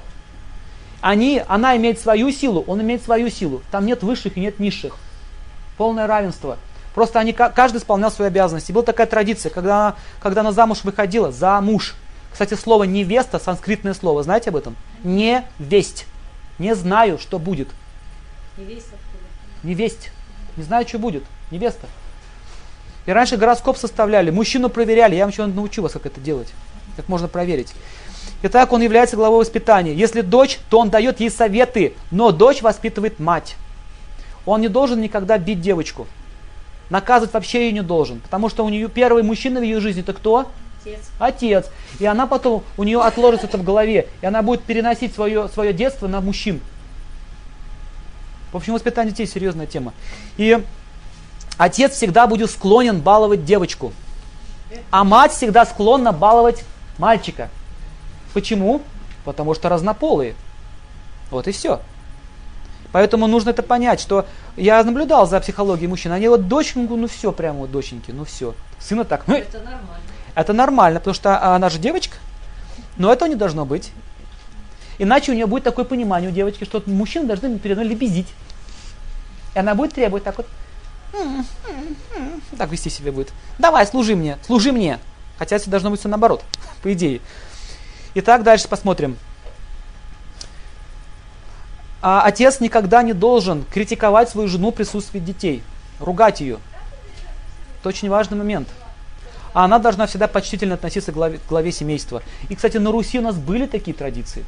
Они, она имеет свою силу, он имеет свою силу. Там нет высших и нет низших. Полное равенство. Просто они, ка- каждый исполнял свои обязанности. Была такая традиция, когда она, когда она замуж выходила, за муж. Кстати, слово невеста, санскритное слово, знаете об этом? Не весть. Не знаю, что будет. Не весь откуда. Не весть. Не знаю, что будет. Невеста. И раньше гороскоп составляли, мужчину проверяли. Я вам еще научу вас, как это делать. Как можно проверить. Итак, он является главой воспитания. Если дочь, то он дает ей советы, но дочь воспитывает мать. Он не должен никогда бить девочку. Наказывать вообще ее не должен. Потому что у нее первый мужчина в ее жизни это кто? Отец. Отец. И она потом, у нее отложится это в голове. И она будет переносить свое, свое детство на мужчин. В общем, воспитание детей серьезная тема. И отец всегда будет склонен баловать девочку. А мать всегда склонна баловать мальчика. Почему? Потому что разнополые. Вот и все. Поэтому нужно это понять, что я наблюдал за психологией мужчин. Они вот доченьку, ну все, прямо вот доченьки, ну все. Сына так, ну Это нормально. это нормально, потому что она же девочка. Но этого не должно быть. Иначе у нее будет такое понимание у девочки, что мужчины должны передо мной лебезить. И она будет требовать так вот. Так вести себя будет. Давай, служи мне, служи мне. Хотя это должно быть все наоборот, по идее. Итак, дальше посмотрим. А отец никогда не должен критиковать свою жену в присутствии детей, ругать ее. Это очень важный момент. А она должна всегда почтительно относиться к главе, к главе семейства. И, кстати, на Руси у нас были такие традиции.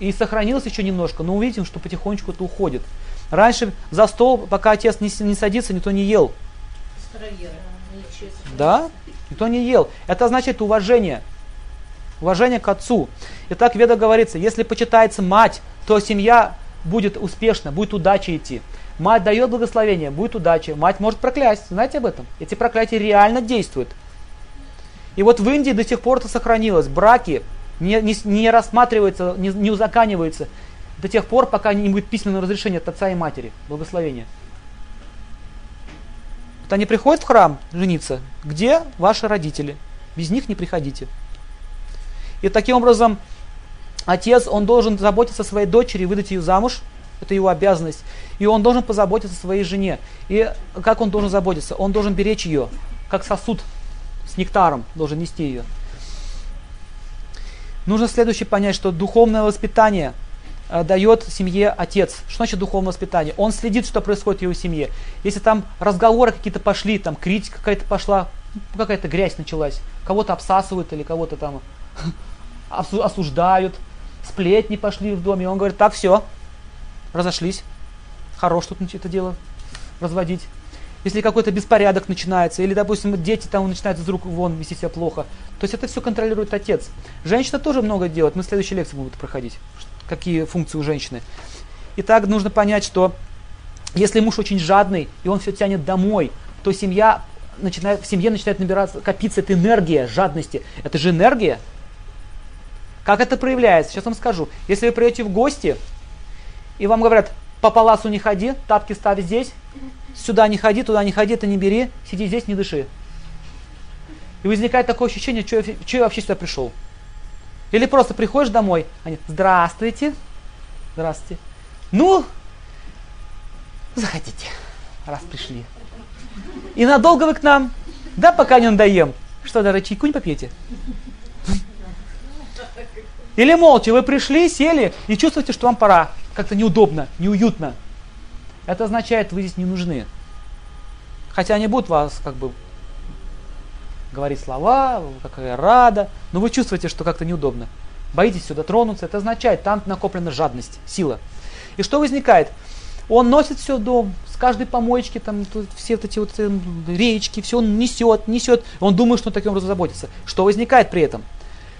И сохранилось еще немножко, но увидим, что потихонечку это уходит. Раньше за стол, пока отец не, не садится, никто не ел. Да? Никто не ел. Это означает уважение. Уважение к отцу. Итак, в Ведах говорится, если почитается мать, то семья будет успешна, будет удача идти. Мать дает благословение, будет удача. Мать может проклясть. Знаете об этом? Эти проклятия реально действуют. И вот в Индии до сих пор это сохранилось. Браки не, не, не рассматриваются, не, не узаканиваются до тех пор, пока не будет письменного разрешения от отца и матери. Благословения. Вот они приходят в храм жениться. Где ваши родители? Без них не приходите. И таким образом отец, он должен заботиться о своей дочери, выдать ее замуж. Это его обязанность. И он должен позаботиться о своей жене. И как он должен заботиться? Он должен беречь ее, как сосуд с нектаром, должен нести ее. Нужно следующее понять, что духовное воспитание дает семье отец. Что значит духовное воспитание? Он следит, что происходит в его семье. Если там разговоры какие-то пошли, там критика какая-то пошла, ну, какая-то грязь началась, кого-то обсасывают или кого-то там (laughs) осу- осуждают, сплетни пошли в доме, он говорит, так, все, разошлись. Хорош тут это дело разводить. Если какой-то беспорядок начинается, или, допустим, дети там начинают из рук вон вести себя плохо, то есть это все контролирует отец. Женщина тоже много делает. Мы следующей лекции будем проходить, какие функции у женщины. Итак, нужно понять, что если муж очень жадный, и он все тянет домой, то семья начинает, в семье начинает набираться, копиться эта энергия жадности. Это же энергия. Как это проявляется? Сейчас вам скажу. Если вы придете в гости, и вам говорят, по паласу не ходи, тапки ставь здесь, сюда не ходи, туда не ходи, ты не бери, сиди здесь, не дыши. И возникает такое ощущение, что я, что я вообще сюда пришел. Или просто приходишь домой, они, здравствуйте, здравствуйте. Ну, заходите, раз пришли. И надолго вы к нам? Да, пока не надоем. Что, даже чайку не попьете? Или молча, вы пришли, сели и чувствуете, что вам пора. Как-то неудобно, неуютно. Это означает, вы здесь не нужны. Хотя они будут вас как бы говорить слова, какая рада, но вы чувствуете, что как-то неудобно. Боитесь сюда тронуться, это означает, там накоплена жадность, сила. И что возникает? Он носит все дом, с каждой помоечки, там, все вот эти вот э, все он несет, несет. Он думает, что он таким образом заботится. Что возникает при этом?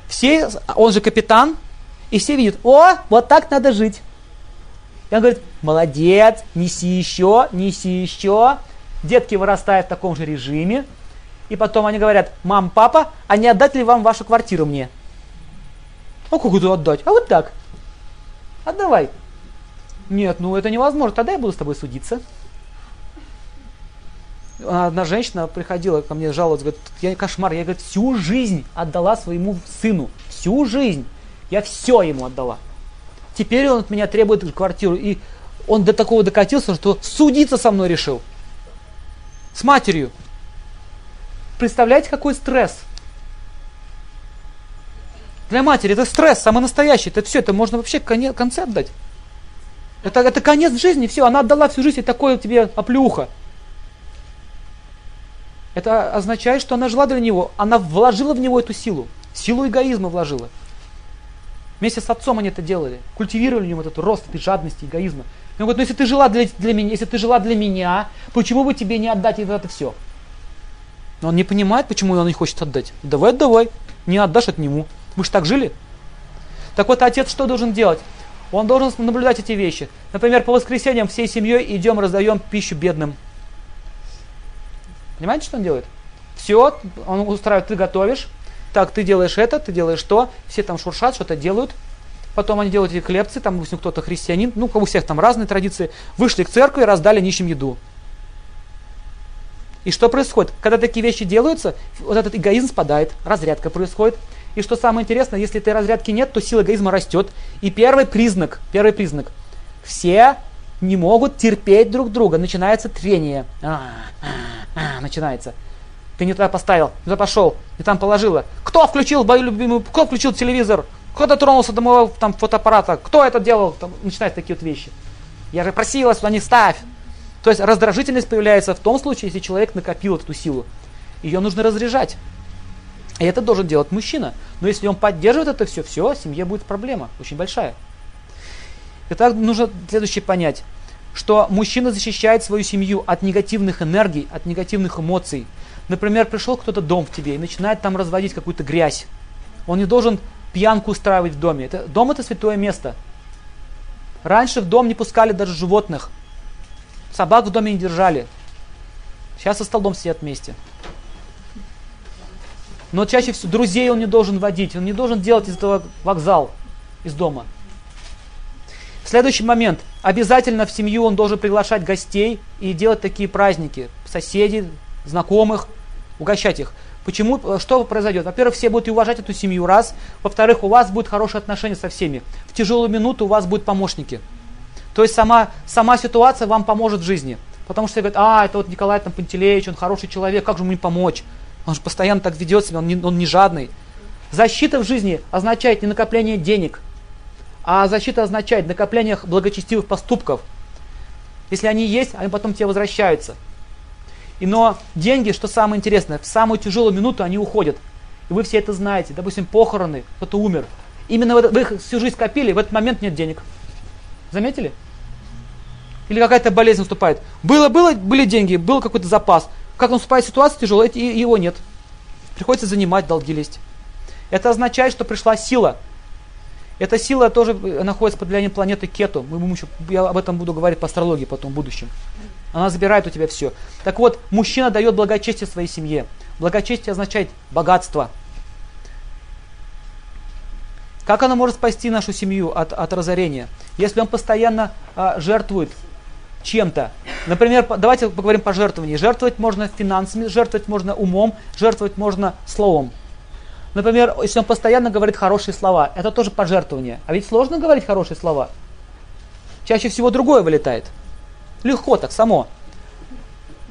Все, он же капитан, и все видят, о, вот так надо жить. И он говорит, молодец, неси еще, неси еще. Детки вырастают в таком же режиме. И потом они говорят, мам, папа, а не отдать ли вам вашу квартиру мне? А как это отдать? А вот так. Отдавай. Нет, ну это невозможно. Тогда я буду с тобой судиться. Одна женщина приходила ко мне жаловаться, говорит, я кошмар, я говорит, всю жизнь отдала своему сыну, всю жизнь, я все ему отдала. Теперь он от меня требует квартиру, и он до такого докатился, что судиться со мной решил. С матерью. Представляете, какой стресс? Для матери это стресс, самый настоящий. Это все, это можно вообще конец, конце отдать. Это, это конец жизни, все, она отдала всю жизнь, и такое тебе оплюха. Это означает, что она жила для него, она вложила в него эту силу, силу эгоизма вложила. Вместе с отцом они это делали, культивировали в нем этот рост этой жадности, эгоизма. И он говорит, ну если ты жила для, для меня, если ты жила для меня, почему бы тебе не отдать это все? Но он не понимает, почему он не хочет отдать. Давай отдавай, не отдашь от нему. Мы же так жили. Так вот, отец что должен делать? Он должен наблюдать эти вещи. Например, по воскресеньям всей семьей идем, раздаем пищу бедным. Понимаете, что он делает? Все, он устраивает, ты готовишь, так, ты делаешь это, ты делаешь то, все там шуршат, что-то делают. Потом они делают эти хлебцы, там, допустим, кто-то христианин, ну, у всех там разные традиции, вышли к церкви, раздали нищим еду. И что происходит? Когда такие вещи делаются, вот этот эгоизм спадает, разрядка происходит. И что самое интересное, если этой разрядки нет, то сила эгоизма растет. И первый признак, первый признак, все не могут терпеть друг друга. Начинается трение. А, а, а, начинается. Ты не туда поставил, не туда пошел, и там положила. Кто включил мою любимую, кто включил телевизор? Кто дотронулся до моего там, фотоаппарата? Кто это делал? Там, начинаются такие вот вещи. Я же просила сюда не ставь. То есть раздражительность появляется в том случае, если человек накопил эту силу. Ее нужно разряжать. И это должен делать мужчина. Но если он поддерживает это все, все, семье будет проблема очень большая. Итак, нужно следующее понять, что мужчина защищает свою семью от негативных энергий, от негативных эмоций. Например, пришел кто-то дом в тебе и начинает там разводить какую-то грязь. Он не должен пьянку устраивать в доме. Это, дом это святое место. Раньше в дом не пускали даже животных. Собак в доме не держали. Сейчас со столом сидят вместе. Но чаще всего друзей он не должен водить, он не должен делать из этого вокзал, из дома. Следующий момент. Обязательно в семью он должен приглашать гостей и делать такие праздники. Соседей, знакомых, угощать их. Почему, что произойдет? Во-первых, все будут уважать эту семью, раз. Во-вторых, у вас будет хорошее отношение со всеми. В тяжелую минуту у вас будут помощники. То есть сама, сама ситуация вам поможет в жизни. Потому что говорят, а, это вот Николай там, Пантелеич, он хороший человек, как же ему не помочь? Он же постоянно так ведет себя, он не, он не жадный. Защита в жизни означает не накопление денег, а защита означает накопление благочестивых поступков. Если они есть, они потом тебе возвращаются. И но деньги, что самое интересное, в самую тяжелую минуту они уходят. И вы все это знаете. Допустим, похороны, кто-то умер. Именно вы их всю жизнь копили, в этот момент нет денег. Заметили? Или какая-то болезнь наступает. Было, было, были деньги, был какой-то запас. Как наступает ситуация тяжелая, и его нет. Приходится занимать, долги лезть. Это означает, что пришла сила. Эта сила тоже находится под влиянием планеты Кету. Мы, я об этом буду говорить по астрологии потом в будущем. Она забирает у тебя все. Так вот, мужчина дает благочестие своей семье. Благочестие означает богатство. Как она может спасти нашу семью от, от разорения? Если он постоянно а, жертвует чем-то. Например, давайте поговорим по жертвованию. Жертвовать можно финансами, жертвовать можно умом, жертвовать можно словом. Например, если он постоянно говорит хорошие слова, это тоже пожертвование. А ведь сложно говорить хорошие слова. Чаще всего другое вылетает. Легко так, само.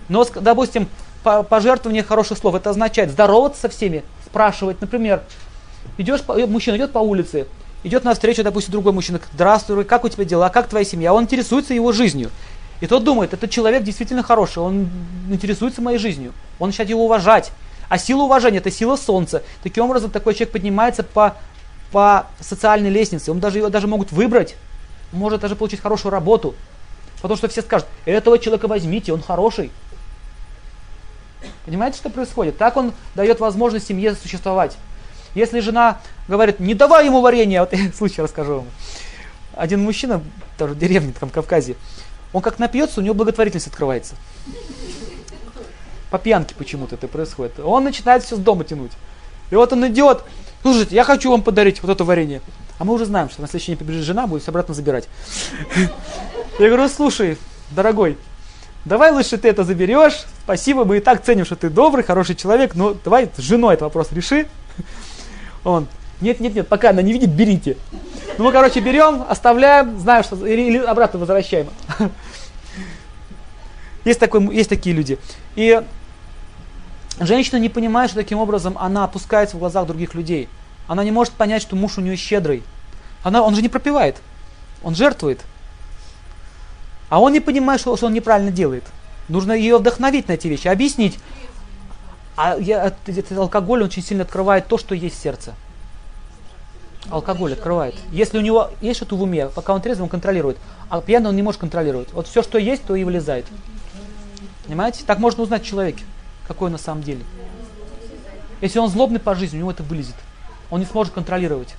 Но, допустим, пожертвование хороших слов, это означает здороваться со всеми, спрашивать, например, идешь, мужчина идет по улице, идет навстречу, допустим, другой мужчина, здравствуй, как у тебя дела, как твоя семья, он интересуется его жизнью. И тот думает, этот человек действительно хороший, он интересуется моей жизнью, он начинает его уважать. А сила уважения – это сила солнца. Таким образом, такой человек поднимается по, по социальной лестнице. Он даже, его даже могут выбрать, может даже получить хорошую работу. Потому что все скажут, этого человека возьмите, он хороший. Понимаете, что происходит? Так он дает возможность семье существовать. Если жена говорит, не давай ему варенье, (laughs) вот я случай расскажу вам. Один мужчина, тоже в деревне, там, в Кавказе, он как напьется, у него благотворительность открывается. По пьянке почему-то это происходит. Он начинает все с дома тянуть. И вот он идет, слушайте, я хочу вам подарить вот это варенье. А мы уже знаем, что на следующий день прибежит жена, будет все обратно забирать. (laughs) Я говорю, слушай, дорогой, давай лучше ты это заберешь. Спасибо, мы и так ценим, что ты добрый, хороший человек, но давай с женой этот вопрос реши. Он, нет, нет, нет, пока она не видит, берите. Ну мы, короче, берем, оставляем, знаем, что или, обратно возвращаем. (laughs) Есть, такой, есть такие люди. И Женщина не понимает, что таким образом она опускается в глазах других людей. Она не может понять, что муж у нее щедрый. Она, он же не пропивает, он жертвует. А он не понимает, что, что он неправильно делает. Нужно ее вдохновить на эти вещи, объяснить. А я, этот алкоголь очень сильно открывает то, что есть сердце. Алкоголь открывает. Если у него есть что-то в уме, пока он трезвый, он контролирует. А пьяный он не может контролировать. Вот все, что есть, то и вылезает. Понимаете? Так можно узнать человека какой он на самом деле. Если он злобный по жизни, у него это вылезет. Он не сможет контролировать.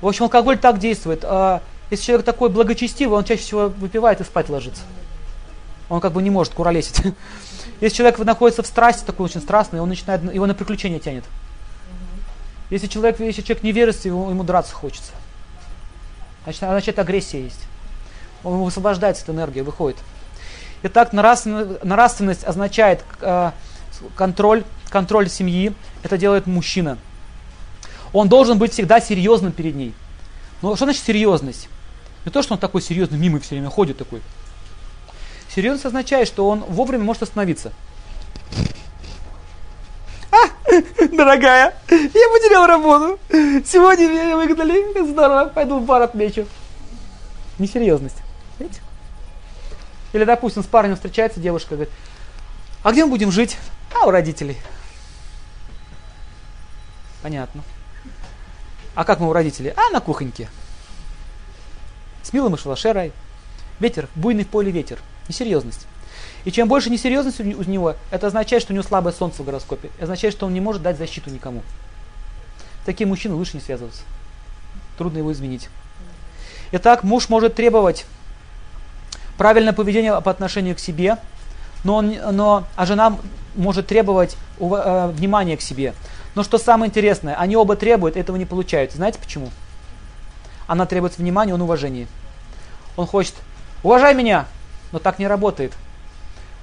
В общем, алкоголь так действует. А если человек такой благочестивый, он чаще всего выпивает и спать ложится. Он как бы не может куролесить. (laughs) Если человек находится в страсти, такой очень страстный, он начинает, его на приключения тянет. Если человек, если человек не верит, ему, ему драться хочется. Значит, значит агрессия есть. Он высвобождается эта энергия, выходит. Итак, нравственность означает э, контроль, контроль семьи. Это делает мужчина. Он должен быть всегда серьезным перед ней. Но что значит серьезность? Не то, что он такой серьезный, мимо все время ходит такой. Серьезность означает, что он вовремя может остановиться. А, дорогая, я потерял работу. Сегодня меня выгнали. Здорово, пойду в бар отмечу. Несерьезность. Видите? Или, допустим, с парнем встречается девушка, говорит, а где мы будем жить? А у родителей. Понятно. А как мы у родителей? А на кухоньке. С милым и шалашерой. Ветер, буйный в поле ветер. Несерьезность. И чем больше несерьезности у него, это означает, что у него слабое солнце в гороскопе. Это означает, что он не может дать защиту никому. Такие мужчины лучше не связываться. Трудно его изменить. Итак, муж может требовать правильное поведение по отношению к себе, но, он, но а жена может требовать э, внимания к себе. Но что самое интересное, они оба требуют, этого не получают. Знаете почему? Она требует внимания, он уважения. Он хочет, уважай меня, но так не работает.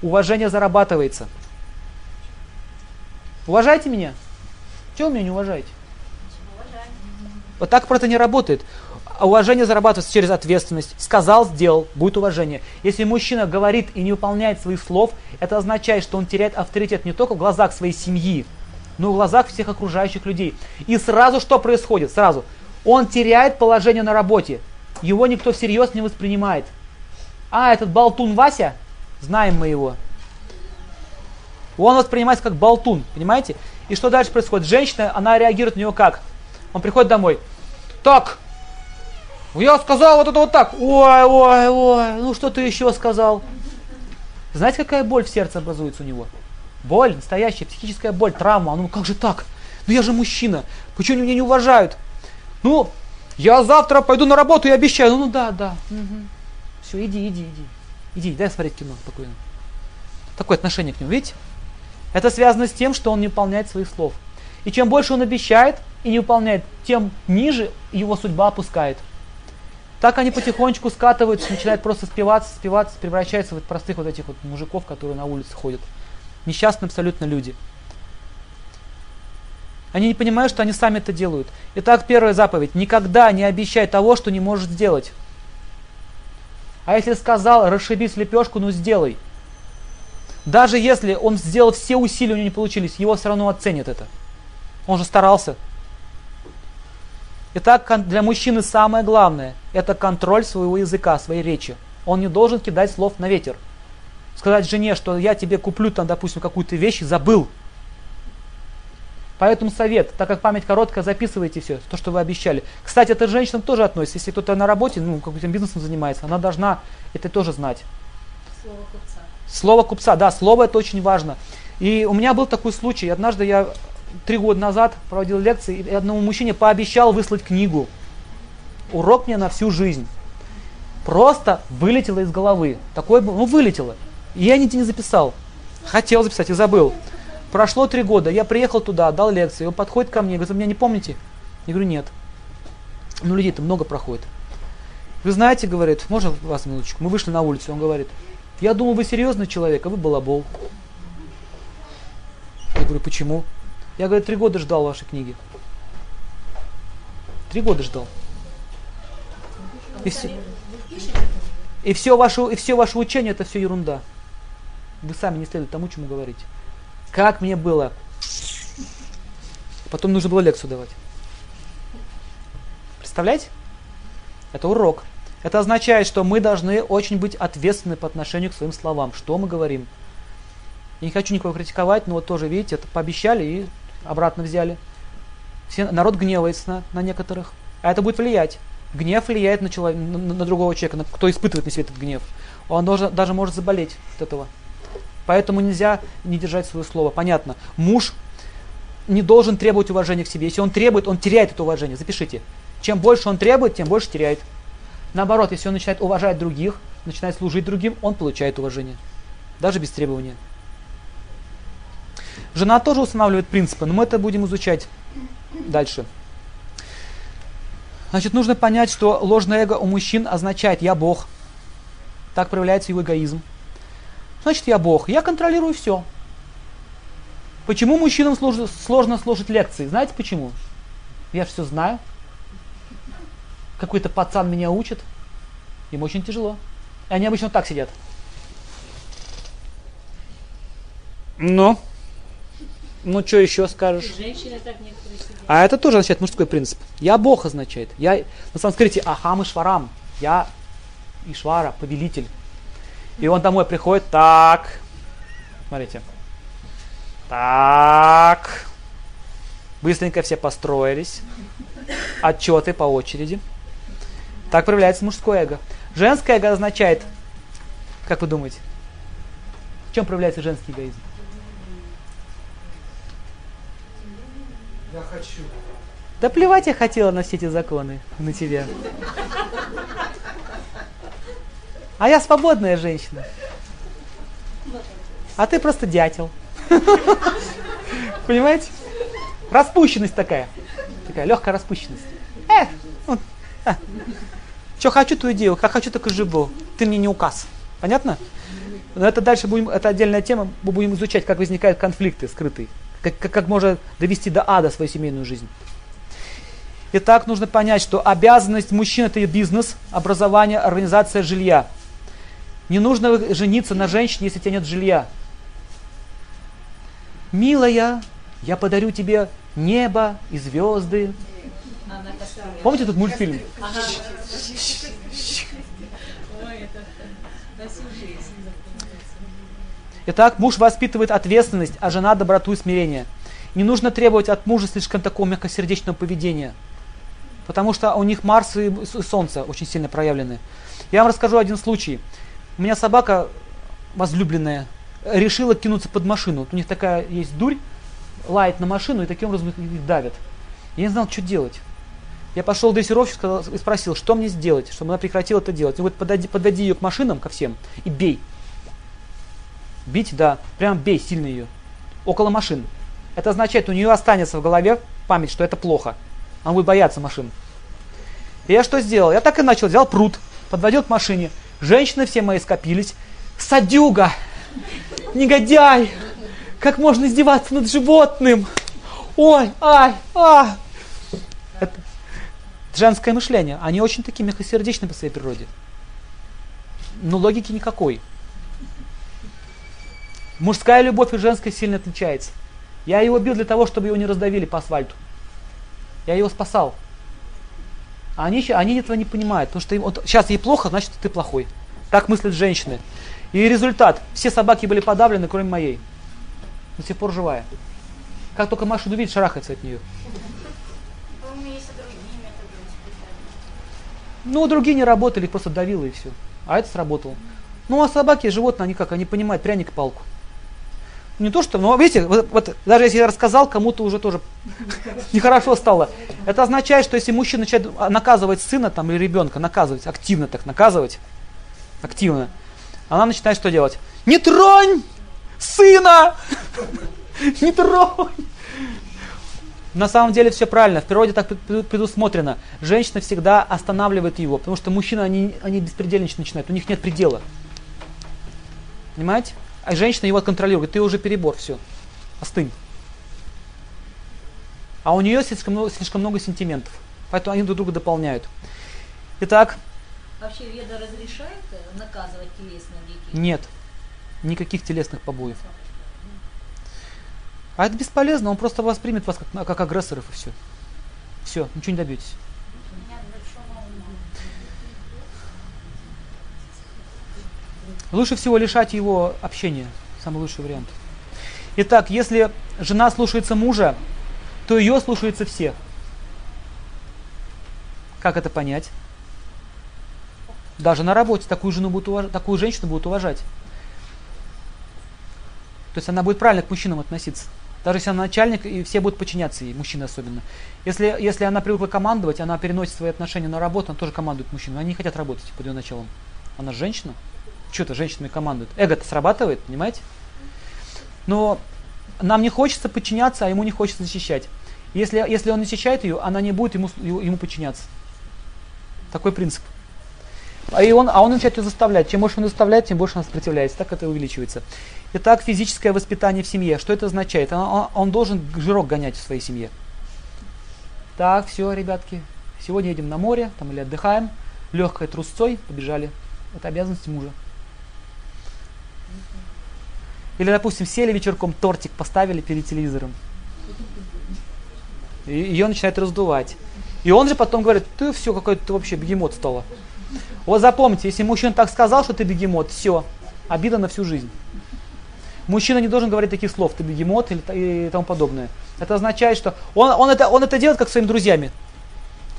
Уважение зарабатывается. Уважайте меня. Чего меня не уважаете? Вот так просто не работает. Уважение зарабатывается через ответственность. Сказал, сделал, будет уважение. Если мужчина говорит и не выполняет своих слов, это означает, что он теряет авторитет не только в глазах своей семьи, но и в глазах всех окружающих людей. И сразу что происходит? Сразу. Он теряет положение на работе. Его никто всерьез не воспринимает. А, этот болтун Вася, знаем мы его. Он воспринимается как болтун, понимаете? И что дальше происходит? Женщина, она реагирует на него как? Он приходит домой. Так, Я сказал вот это вот так. Ой, ой, ой, ну что ты еще сказал? Знаете, какая боль в сердце образуется у него? Боль, настоящая психическая боль, травма. Ну как же так? Ну я же мужчина. Почему они меня не уважают? Ну, я завтра пойду на работу и обещаю. Ну, ну да, да. Угу. Все, иди, иди, иди. Иди, дай смотреть кино спокойно. Такое отношение к нему, видите? Это связано с тем, что он не выполняет своих слов. И чем больше он обещает и не выполняет, тем ниже его судьба опускает. Так они потихонечку скатываются, начинают просто спиваться, спиваться, превращаются в простых вот этих вот мужиков, которые на улице ходят. Несчастные абсолютно люди. Они не понимают, что они сами это делают. Итак, первая заповедь. Никогда не обещай того, что не можешь сделать. А если сказал, расшибись лепешку, ну сделай. Даже если он сделал все усилия, у него не получились, его все равно оценят это. Он же старался. Итак, для мужчины самое главное – это контроль своего языка, своей речи. Он не должен кидать слов на ветер. Сказать жене, что я тебе куплю там, допустим, какую-то вещь и забыл. Поэтому совет, так как память короткая, записывайте все, то, что вы обещали. Кстати, это женщинам тоже относится. Если кто-то на работе, ну, каким-то бизнесом занимается, она должна это тоже знать. Слово купца. Слово купца, да, слово это очень важно. И у меня был такой случай. Однажды я три года назад проводил лекции, и одному мужчине пообещал выслать книгу. Урок мне на всю жизнь. Просто вылетело из головы. Такое ну вылетело. И я нигде не записал. Хотел записать и забыл. Прошло три года, я приехал туда, дал лекцию, он подходит ко мне, говорит, вы меня не помните? Я говорю, нет. Ну, людей-то много проходит. Вы знаете, говорит, можно вас минуточку? Мы вышли на улицу, он говорит, я думал, вы серьезный человек, а вы балабол. Я говорю, почему? Я, говорю, три года ждал вашей книги. Три года ждал. И все, и все, ваше, и все ваше учение это все ерунда. Вы сами не следуете тому, чему говорите. Как мне было. Потом нужно было лекцию давать. Представляете? Это урок. Это означает, что мы должны очень быть ответственны по отношению к своим словам. Что мы говорим? Я не хочу никого критиковать, но вот тоже, видите, это пообещали и обратно взяли. Все, народ гневается на, на некоторых. А это будет влиять. Гнев влияет на, человека, на, на другого человека, на, кто испытывает на себе этот гнев. Он должен, даже может заболеть от этого. Поэтому нельзя не держать свое слово. Понятно. Муж не должен требовать уважения к себе. Если он требует, он теряет это уважение. Запишите. Чем больше он требует, тем больше теряет. Наоборот, если он начинает уважать других, начинает служить другим, он получает уважение. Даже без требования. Жена тоже устанавливает принципы, но мы это будем изучать дальше. Значит, нужно понять, что ложное эго у мужчин означает «я Бог». Так проявляется его эгоизм. Значит, я Бог, я контролирую все. Почему мужчинам сложно, сложно слушать лекции? Знаете почему? Я все знаю. Какой-то пацан меня учит. Им очень тяжело. И они обычно так сидят. Ну? Ну, что еще скажешь? Женщины так некоторые сидят. А это тоже означает мужской принцип. Я Бог означает. Я на санскрите Ахам и Шварам. Я Ишвара, повелитель. И он домой приходит, так, смотрите, так, быстренько все построились, отчеты по очереди. Так проявляется мужское эго. Женское эго означает, как вы думаете, в чем проявляется женский эгоизм? Я хочу. Да плевать я хотела на все эти законы, на тебя. А я свободная женщина. А ты просто дятел. Понимаете? Распущенность такая. Такая легкая распущенность. Эх, вот, а. Что хочу, то и делаю. Как хочу, так и живу. Ты мне не указ. Понятно? Но это дальше будем, это отдельная тема. Мы будем изучать, как возникают конфликты скрытые. Как, как, как можно довести до ада свою семейную жизнь. Итак, нужно понять, что обязанность мужчин это бизнес, образование, организация жилья. Не нужно жениться на женщине, если у тебя нет жилья. Милая, я подарю тебе небо и звезды. Помните этот мультфильм? Итак, муж воспитывает ответственность, а жена доброту и смирение. Не нужно требовать от мужа слишком такого мягкосердечного поведения. Потому что у них Марс и Солнце очень сильно проявлены. Я вам расскажу один случай. У меня собака возлюбленная решила кинуться под машину. Вот у них такая есть дурь, лает на машину и таким образом их давят. Я не знал, что делать. Я пошел дрессировщик и спросил, что мне сделать, чтобы она прекратила это делать. Он говорит, подойди, подойди ее к машинам, ко всем, и бей. Бить, да, прям бей сильно ее. Около машин. Это означает, у нее останется в голове память, что это плохо. Она будет бояться машин. И я что сделал? Я так и начал. Взял пруд, подводил к машине. Женщины все мои скопились. Садюга! Негодяй! Как можно издеваться над животным? Ой, ай, а! Это женское мышление. Они очень такие мягкосердечные по своей природе. Но логики никакой. Мужская любовь и женская сильно отличается. Я его бил для того, чтобы его не раздавили по асфальту. Я его спасал. А они, они этого не понимают, потому что им, вот, сейчас ей плохо, значит ты плохой. Так мыслят женщины. И результат. Все собаки были подавлены, кроме моей. До сих пор живая. Как только машину видит, шарахается от нее. Ну, другие не работали, просто давило и все. А это сработало. Ну, а собаки, животные, они как, они понимают пряник палку. Не то что, но видите, вот, вот даже если я рассказал, кому-то уже тоже (laughs) нехорошо стало. Это означает, что если мужчина начинает наказывать сына там, или ребенка, наказывать, активно так наказывать, активно, она начинает что делать? Не тронь сына! (laughs) Не тронь! На самом деле все правильно, в природе так предусмотрено. Женщина всегда останавливает его, потому что мужчины, они, они беспредельничать начинают, у них нет предела. Понимаете? А женщина его контролирует, ты уже перебор, все, остынь. А у нее слишком много, слишком много сентиментов, поэтому они друг друга дополняют. Итак. Вообще Веда разрешает э, наказывать телесно детей? Нет, никаких телесных побоев. А это бесполезно, он просто воспримет вас как, как агрессоров и все. Все, ничего не добьетесь. Лучше всего лишать его общения. Самый лучший вариант. Итак, если жена слушается мужа, то ее слушаются все. Как это понять? Даже на работе такую, жену будут уваж... такую женщину будут уважать. То есть она будет правильно к мужчинам относиться. Даже если она начальник, и все будут подчиняться ей, мужчины особенно. Если, если она привыкла командовать, она переносит свои отношения на работу, она тоже командует мужчинам. Они не хотят работать под ее началом. Она женщина что-то женщинами командует. Эго-то срабатывает, понимаете? Но нам не хочется подчиняться, а ему не хочется защищать. Если, если он защищает ее, она не будет ему, ему подчиняться. Такой принцип. А, и он, а он начинает ее заставлять. Чем больше он заставляет, тем больше она сопротивляется. Так это увеличивается. Итак, физическое воспитание в семье. Что это означает? Он, он, должен жирок гонять в своей семье. Так, все, ребятки. Сегодня едем на море там, или отдыхаем. Легкой трусцой побежали. Это обязанность мужа. Или, допустим, сели вечерком, тортик поставили перед телевизором. И ее начинает раздувать. И он же потом говорит, ты все, какой ты вообще бегемот стала. Вот запомните, если мужчина так сказал, что ты бегемот, все, обида на всю жизнь. Мужчина не должен говорить таких слов, ты бегемот или и тому подобное. Это означает, что он, он, это, он это делает как своими друзьями.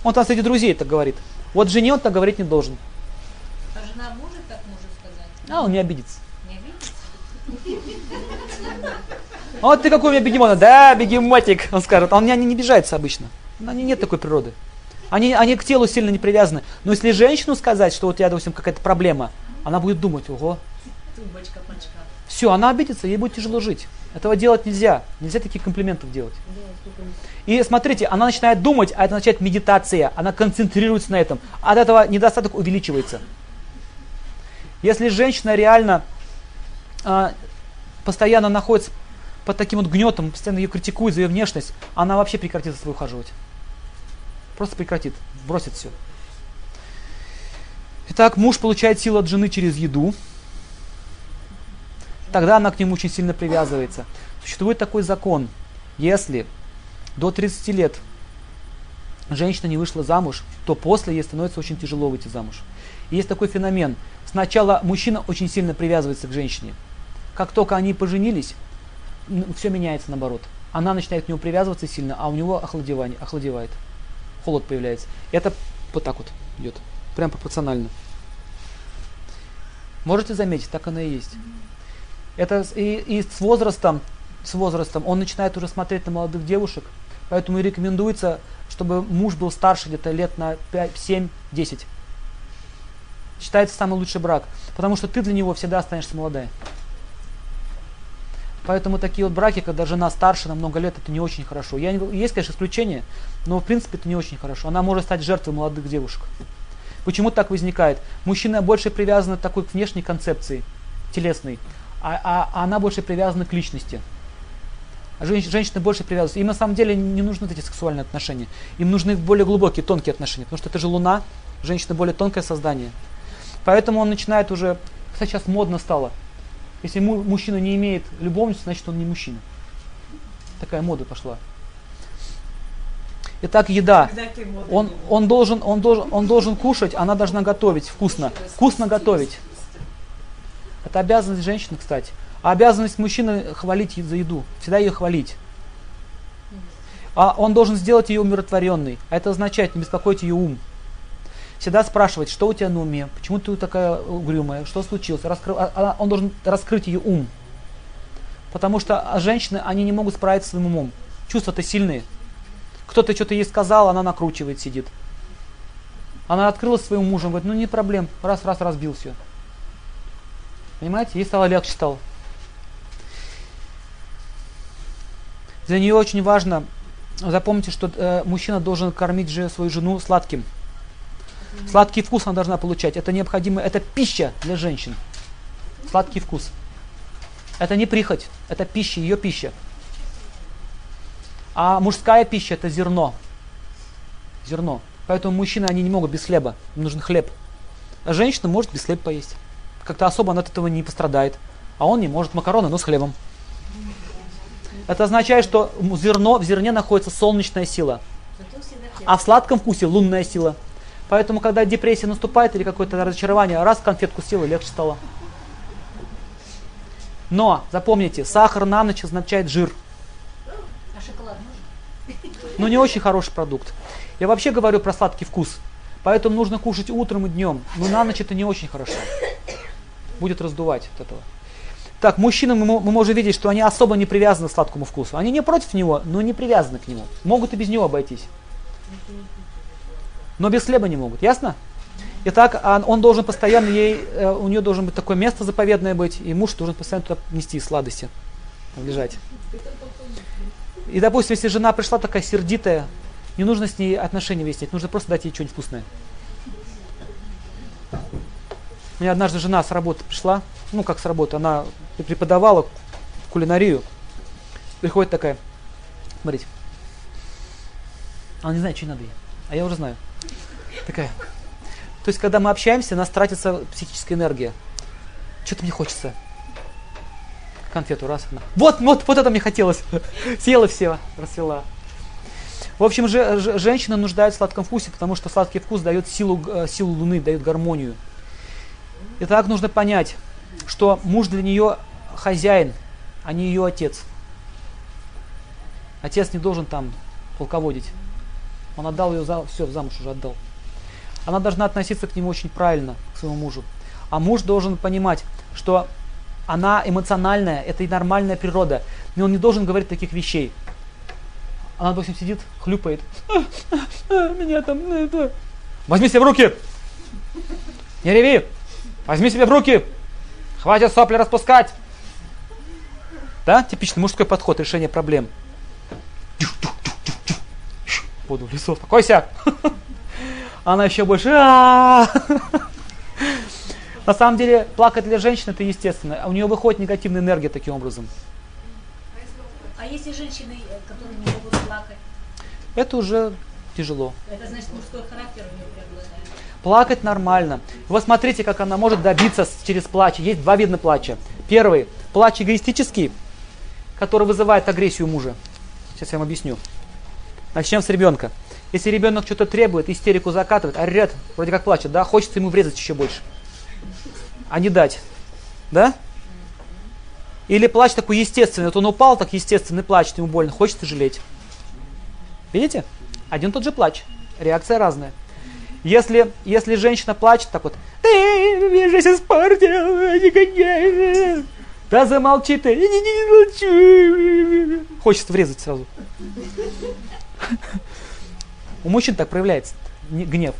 Он там среди друзей так говорит. Вот жене он так говорить не должен. А жена может так может сказать? А он не обидится. Вот ты какой у меня бегемот. Да, бегемотик, он скажет. Он не, не обижается обычно. Они нет такой природы. Они, они к телу сильно не привязаны. Но если женщину сказать, что вот тебя, допустим, какая-то проблема, она будет думать, ого. Тумбочка. Все, она обидится, ей будет тяжело жить. Этого делать нельзя. Нельзя таких комплиментов делать. И смотрите, она начинает думать, а это означает медитация. Она концентрируется на этом. От этого недостаток увеличивается. Если женщина реально а, постоянно находится под таким вот гнетом, постоянно ее критикует за ее внешность, она вообще прекратит за собой ухаживать. Просто прекратит, бросит все. Итак, муж получает силу от жены через еду. Тогда она к нему очень сильно привязывается. Существует такой закон. Если до 30 лет женщина не вышла замуж, то после ей становится очень тяжело выйти замуж. И есть такой феномен. Сначала мужчина очень сильно привязывается к женщине. Как только они поженились, все меняется наоборот. Она начинает к нему привязываться сильно, а у него охладевание, охладевает. холод появляется. Это вот так вот идет, прям пропорционально. Можете заметить, так оно и есть. Это и, и с возрастом, с возрастом он начинает уже смотреть на молодых девушек, поэтому и рекомендуется, чтобы муж был старше где-то лет на 5, 7, 10. Считается самый лучший брак, потому что ты для него всегда останешься молодая. Поэтому такие вот браки, когда жена старше на много лет, это не очень хорошо. Я не, есть, конечно, исключения, но в принципе это не очень хорошо. Она может стать жертвой молодых девушек. Почему так возникает? Мужчина больше привязан к такой к внешней концепции, телесной, а, а- а она больше привязана к личности. Женщ- женщины больше привязываются. Им на самом деле не нужны эти сексуальные отношения. Им нужны более глубокие, тонкие отношения. Потому что это же луна, женщина более тонкое создание. Поэтому он начинает уже, кстати, сейчас модно стало. Если му- мужчина не имеет любовницы, значит он не мужчина. Такая мода пошла. Итак, еда. Он, он, должен, он, должен, он должен кушать, она должна готовить вкусно. Вкусно готовить. Это обязанность женщины, кстати. А обязанность мужчины хвалить за еду. Всегда ее хвалить. А он должен сделать ее умиротворенной. А это означает не беспокоить ее ум. Всегда спрашивать, что у тебя на уме, почему ты такая угрюмая, что случилось. Раскры- а- а- Он должен раскрыть ее ум. Потому что а, женщины, они не могут справиться с своим умом. Чувства-то сильные. Кто-то что-то ей сказал, она накручивает, сидит. Она открыла своим мужем, говорит, ну не проблем, раз, раз, разбил все. Понимаете, ей стало легче стало. Для нее очень важно, запомните, что э, мужчина должен кормить же свою жену сладким. Сладкий вкус она должна получать. Это необходимо, это пища для женщин. Сладкий вкус. Это не прихоть, это пища, ее пища. А мужская пища это зерно. Зерно. Поэтому мужчины, они не могут без хлеба. Им нужен хлеб. А женщина может без хлеба поесть. Как-то особо она от этого не пострадает. А он не может макароны, но с хлебом. Это означает, что зерно, в зерне находится солнечная сила. А в сладком вкусе лунная сила. Поэтому, когда депрессия наступает или какое-то разочарование, раз конфетку съела, легче стало. Но, запомните, сахар на ночь означает жир. А шоколад можно? но не очень хороший продукт. Я вообще говорю про сладкий вкус. Поэтому нужно кушать утром и днем. Но на ночь это не очень хорошо. Будет раздувать от этого. Так, мы, мо- мы можем видеть, что они особо не привязаны к сладкому вкусу. Они не против него, но не привязаны к нему. Могут и без него обойтись. Но без хлеба не могут. Ясно? Итак, а он должен постоянно ей, э, у нее должен быть такое место заповедное быть, и муж должен постоянно туда нести сладости, лежать. И, допустим, если жена пришла такая сердитая, не нужно с ней отношения выяснять, нужно просто дать ей что-нибудь вкусное. У меня однажды жена с работы пришла, ну как с работы, она преподавала кулинарию. Приходит такая, смотрите, она не знает, что надо ей, а я уже знаю. Такая. То есть, когда мы общаемся, у нас тратится психическая энергия. Что-то мне хочется. Конфету раз. она. Вот, вот, вот это мне хотелось. (laughs) Съела все, расцвела. В общем, же, же- женщина нуждается в сладком вкусе, потому что сладкий вкус дает силу, э, силу Луны, дает гармонию. Итак, нужно понять, что муж для нее хозяин, а не ее отец. Отец не должен там полководить. Он отдал ее, за, все, замуж уже отдал. Она должна относиться к нему очень правильно, к своему мужу. А муж должен понимать, что она эмоциональная, это и нормальная природа. Но он не должен говорить таких вещей. Она, допустим, сидит, хлюпает. (laughs) Меня там... ну, это». Возьми себя в руки! Не реви! Возьми себя в руки! Хватит сопли распускать! Да? Типичный мужской подход решения проблем. Буду в лесу, успокойся! (laughs) Она еще больше... На самом деле, плакать для женщины это естественно. а У нее выходит негативная энергия таким образом. А если женщины, э, которые не могут плакать, Это уже тяжело. это значит мужской характер у нее преобладает. Плакать нормально. Вот смотрите, как она может добиться через плач. Есть два вида плача. Первый – плач эгоистический, который вызывает агрессию мужа. Сейчас я вам объясню. Начнем с ребенка. Если ребенок что-то требует, истерику закатывает, орет, вроде как плачет, да, хочется ему врезать еще больше. А не дать. Да? Или плач такой естественный. Вот он упал, так естественный плач, ему больно, хочется жалеть. Видите? Один тот же плач. Реакция разная. Если, если женщина плачет так вот, ты меня жизнь испортил. Да замолчи ты, не, не, не молчи. Хочется врезать сразу. У мужчин так проявляется не- гнев.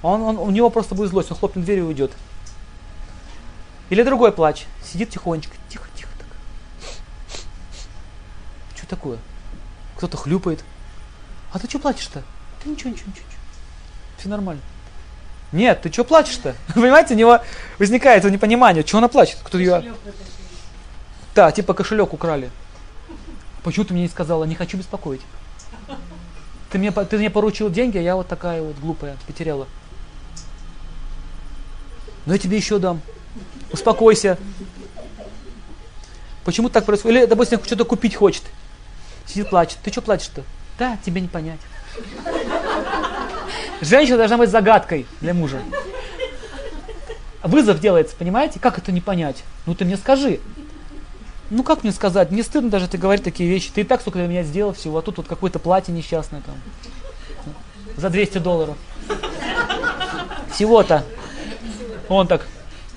Он, он, у него просто будет злость, он хлопнет дверью и уйдет. Или другой плач. Сидит тихонечко, тихо, тихо так. Что такое? Кто-то хлюпает. А ты что плачешь-то? Ты ничего, ничего, ничего. Все нормально. Нет, ты что плачешь-то? (laughs) Понимаете, у него возникает это непонимание, что она плачет. Кто ее... Да, типа кошелек украли. Почему ты мне не сказала? Не хочу беспокоить. Ты мне, ты мне поручил деньги, а я вот такая вот глупая, потеряла. Но я тебе еще дам. Успокойся. Почему так происходит? Или, допустим, что-то купить хочет. Сидит, плачет. Ты что плачешь-то? Да, тебе не понять. Женщина должна быть загадкой для мужа. Вызов делается, понимаете? Как это не понять? Ну ты мне скажи. Ну как мне сказать? Мне стыдно даже ты говорить такие вещи. Ты и так столько для меня сделал всего, а тут вот какое-то платье несчастное там. За 200 долларов. Всего-то. Он так.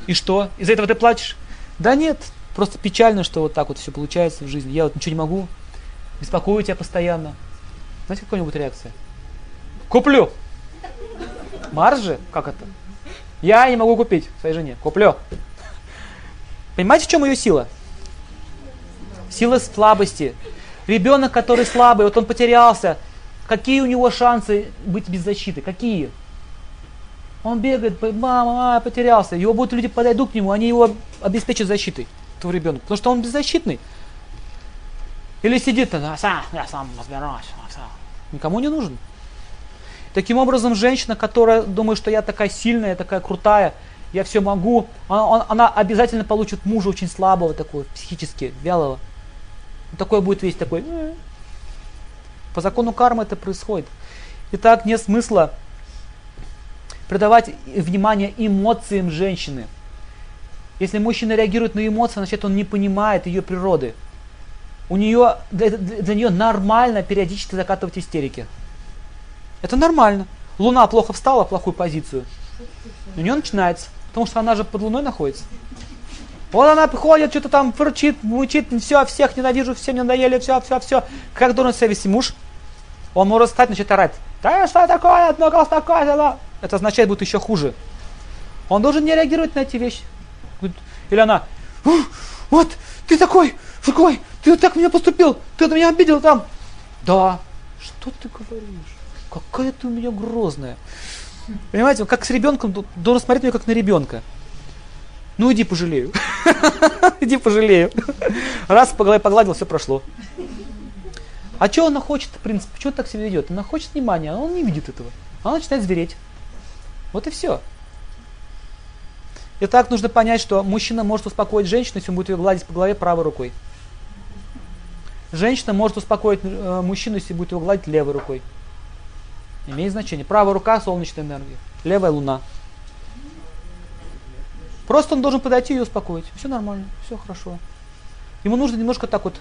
И что? Из-за этого ты плачешь? Да нет, просто печально, что вот так вот все получается в жизни. Я вот ничего не могу. Беспокою тебя постоянно. Знаете, какая-нибудь реакция? Куплю. Маржи? Как это? Я не могу купить своей жене. Куплю. Понимаете, в чем ее сила? Сила слабости. Ребенок, который слабый, вот он потерялся. Какие у него шансы быть без защиты? Какие? Он бегает, мама, мама, потерялся. Его будут люди подойдут к нему, они его обеспечат защитой, этого ребенка. Потому что он беззащитный. Или сидит, «Да, сам, я сам разберусь. сам». Никому не нужен. Таким образом, женщина, которая думает, что я такая сильная, такая крутая, я все могу, она, он- она обязательно получит мужа очень слабого, такого, психически вялого. Такой будет весь такой. «Э». По закону кармы это происходит. Итак, нет смысла придавать внимание эмоциям женщины. Если мужчина реагирует на эмоции, значит он не понимает ее природы. У нее, для- для нее нормально периодически закатывать истерики. Это нормально. Луна плохо встала в плохую позицию. У нее начинается. Потому что она же под луной находится. Вот она приходит, что-то там фырчит, мучит, все, всех ненавижу, всем надоели, все, все, все. Как должен себя вести муж? Он может встать, начать орать. Да что такое, одно голос такое, да?» Это означает, будет еще хуже. Он должен не реагировать на эти вещи. Или она, «Ух, вот, ты такой, такой, ты вот так меня поступил, ты меня обидел там. Да, что ты говоришь? Какая ты у меня грозная. Понимаете, он как с ребенком, должен смотреть на нее как на ребенка. Ну иди пожалею. (laughs) Иди пожалею. Раз погладил, все прошло. А что она хочет, в принципе, почему так себя ведет? Она хочет внимания, а он не видит этого. Она начинает звереть. Вот и все. Итак, нужно понять, что мужчина может успокоить женщину, если он будет ее гладить по голове правой рукой. Женщина может успокоить э, мужчину, если будет его гладить левой рукой. Имеет значение. Правая рука – солнечная энергия, левая – луна. Просто он должен подойти и ее успокоить. Все нормально, все хорошо. Ему нужно немножко так вот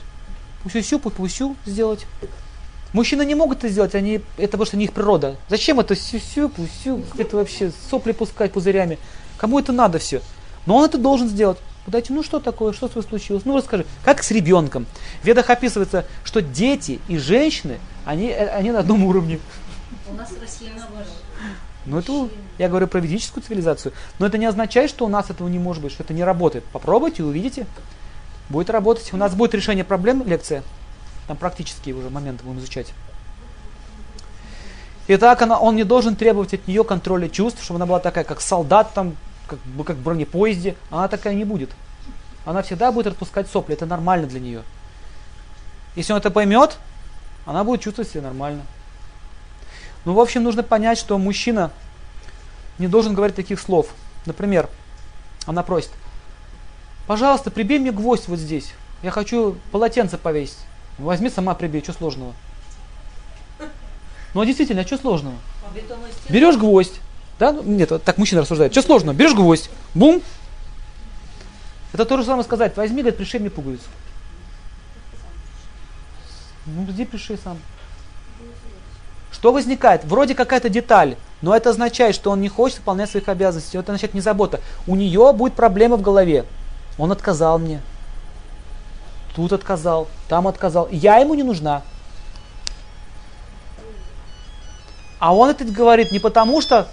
пусю пусю сделать. Мужчины не могут это сделать, они, это потому что не их природа. Зачем это сю-сю, пусю, это вообще сопли пускать пузырями? Кому это надо все? Но он это должен сделать. Подойти, ну что такое, что с вами случилось? Ну расскажи, как с ребенком. В ведах описывается, что дети и женщины, они, э, они на одном уровне. У нас в России наоборот. Ну это, я говорю про ведическую цивилизацию. Но это не означает, что у нас этого не может быть, что это не работает. Попробуйте, увидите. Будет работать. У нас будет решение проблем, лекция. Там практические уже моменты будем изучать. Итак, она, он не должен требовать от нее контроля чувств, чтобы она была такая, как солдат, там, как, как в бронепоезде. Она такая не будет. Она всегда будет отпускать сопли. Это нормально для нее. Если он это поймет, она будет чувствовать себя нормально. Ну, в общем, нужно понять, что мужчина не должен говорить таких слов. Например, она просит, пожалуйста, прибей мне гвоздь вот здесь. Я хочу полотенце повесить. «Ну, Возьми сама прибей, что сложного? Ну, а действительно, а что сложного? Берешь гвоздь, да? Ну, Нет, вот так мужчина рассуждает. Что сложного? Берешь гвоздь, бум. Это то же самое сказать. Возьми, говорит, пришей мне пуговицу. Ну, иди пришей сам. Что возникает? Вроде какая-то деталь, но это означает, что он не хочет выполнять своих обязанностей. Это означает не забота. У нее будет проблема в голове. Он отказал мне. Тут отказал, там отказал. Я ему не нужна. А он это говорит не потому, что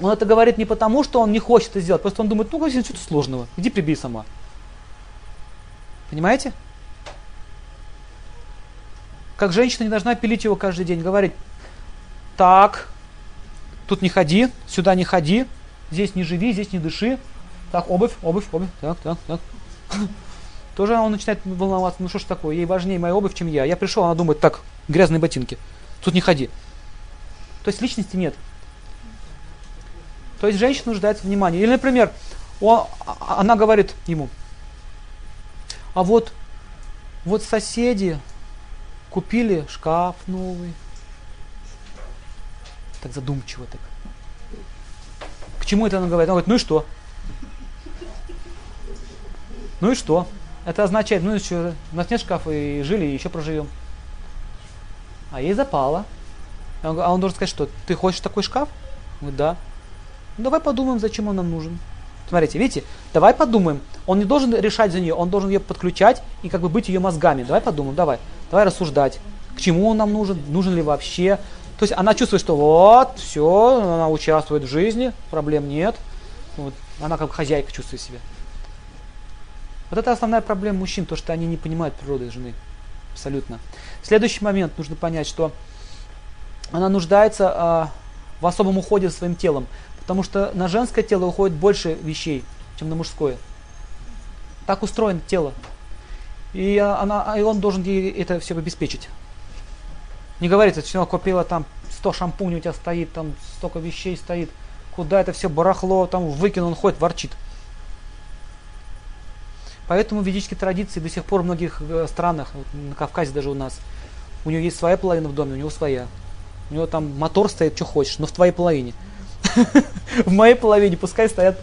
он это говорит не потому, что он не хочет это сделать, просто он думает, ну, что-то сложного, иди прибей сама. Понимаете? Как женщина не должна пилить его каждый день, говорить, так, тут не ходи, сюда не ходи, здесь не живи, здесь не дыши. Так, обувь, обувь, обувь, так, так, так. (laughs) Тоже он начинает волноваться, ну что ж такое, ей важнее моя обувь, чем я. Я пришел, она думает, так, грязные ботинки, тут не ходи. То есть личности нет. То есть женщина нуждается в внимании. Или, например, он, а, она говорит ему, а вот, вот соседи купили шкаф новый. Так задумчиво так. К чему это она говорит? Она говорит, ну и что? Ну и что? Это означает, ну что, у нас нет шкафа и жили, и еще проживем. А ей запало. А он должен сказать, что ты хочешь такой шкаф? Он говорит, да. Ну, давай подумаем, зачем он нам нужен. Смотрите, видите, давай подумаем. Он не должен решать за нее, он должен ее подключать и как бы быть ее мозгами. Давай подумаем, давай. Давай рассуждать. К чему он нам нужен, нужен ли вообще. То есть она чувствует, что вот, все, она участвует в жизни, проблем нет. Вот, она как хозяйка чувствует себя. Вот это основная проблема мужчин, то, что они не понимают природы жены. Абсолютно. Следующий момент нужно понять, что она нуждается а, в особом уходе за своим телом. Потому что на женское тело уходит больше вещей, чем на мужское. Так устроено тело. И, она, и он должен ей это все обеспечить. Не говорится, все купила там 100 шампуней у тебя стоит, там столько вещей стоит. Куда это все барахло, там выкинул, он ходит, ворчит. Поэтому в традиции до сих пор в многих э, странах, вот на Кавказе даже у нас, у него есть своя половина в доме, у него своя. У него там мотор стоит, что хочешь, но в твоей половине. (laughs) В моей половине пускай стоят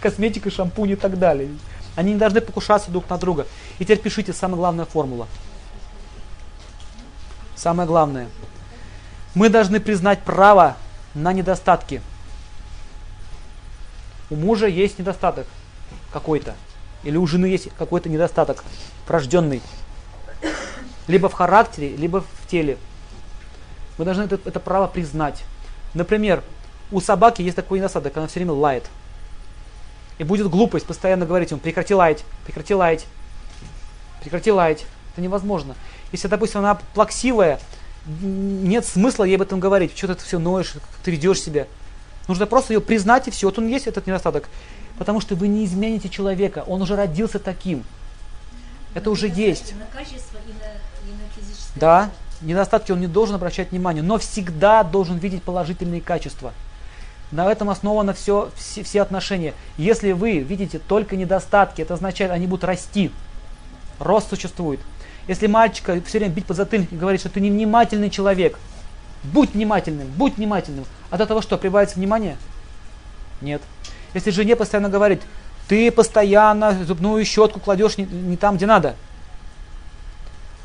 косметика, шампунь и так далее. Они не должны покушаться друг на друга. И теперь пишите, самая главная формула. Самое главное. Мы должны признать право на недостатки. У мужа есть недостаток какой-то. Или у жены есть какой-то недостаток врожденный. Либо в характере, либо в теле. Мы должны это, это право признать. Например, у собаки есть такой недостаток, она все время лает. И будет глупость постоянно говорить ему, прекрати лаять, прекрати лаять, прекрати лаять. Это невозможно. Если, допустим, она плаксивая, нет смысла ей об этом говорить. Что ты все ноешь, как ты ведешь себя. Нужно просто ее признать и все. Вот он есть этот недостаток. Потому что вы не измените человека. Он уже родился таким. Это уже есть. На качество и на, и на физическое. Да, недостатки он не должен обращать внимание, но всегда должен видеть положительные качества. На этом основано все, все, все отношения. Если вы видите только недостатки, это означает, они будут расти. Рост существует. Если мальчика все время бить по затыльнику и говорить, что ты невнимательный человек, будь внимательным, будь внимательным. От этого что, прибавится внимание? Нет. Если жене постоянно говорить, ты постоянно зубную щетку кладешь не, не там, где надо,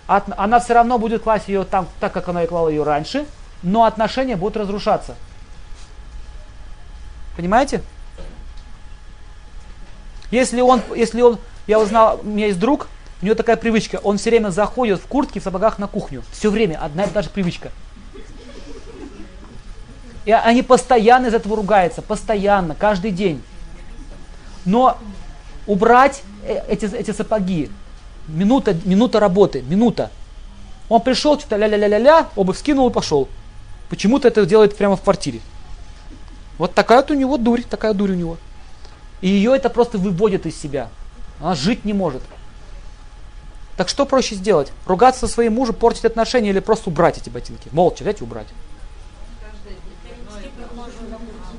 от, она все равно будет класть ее там, так, как она и клала ее раньше, но отношения будут разрушаться. Понимаете? Если он, если он, я узнал, у меня есть друг, у него такая привычка, он все время заходит в куртке, в сапогах на кухню. Все время, одна и та же привычка. И они постоянно из этого ругаются, постоянно, каждый день. Но убрать э, эти, эти сапоги, минута, минута работы, минута. Он пришел, что-то ля-ля-ля-ля-ля, обувь скинул и пошел. Почему-то это делает прямо в квартире. Вот такая вот у него дурь, такая дурь у него. И ее это просто выводит из себя. Она жить не может. Так что проще сделать? Ругаться со своим мужем, портить отношения или просто убрать эти ботинки? Молча взять и убрать.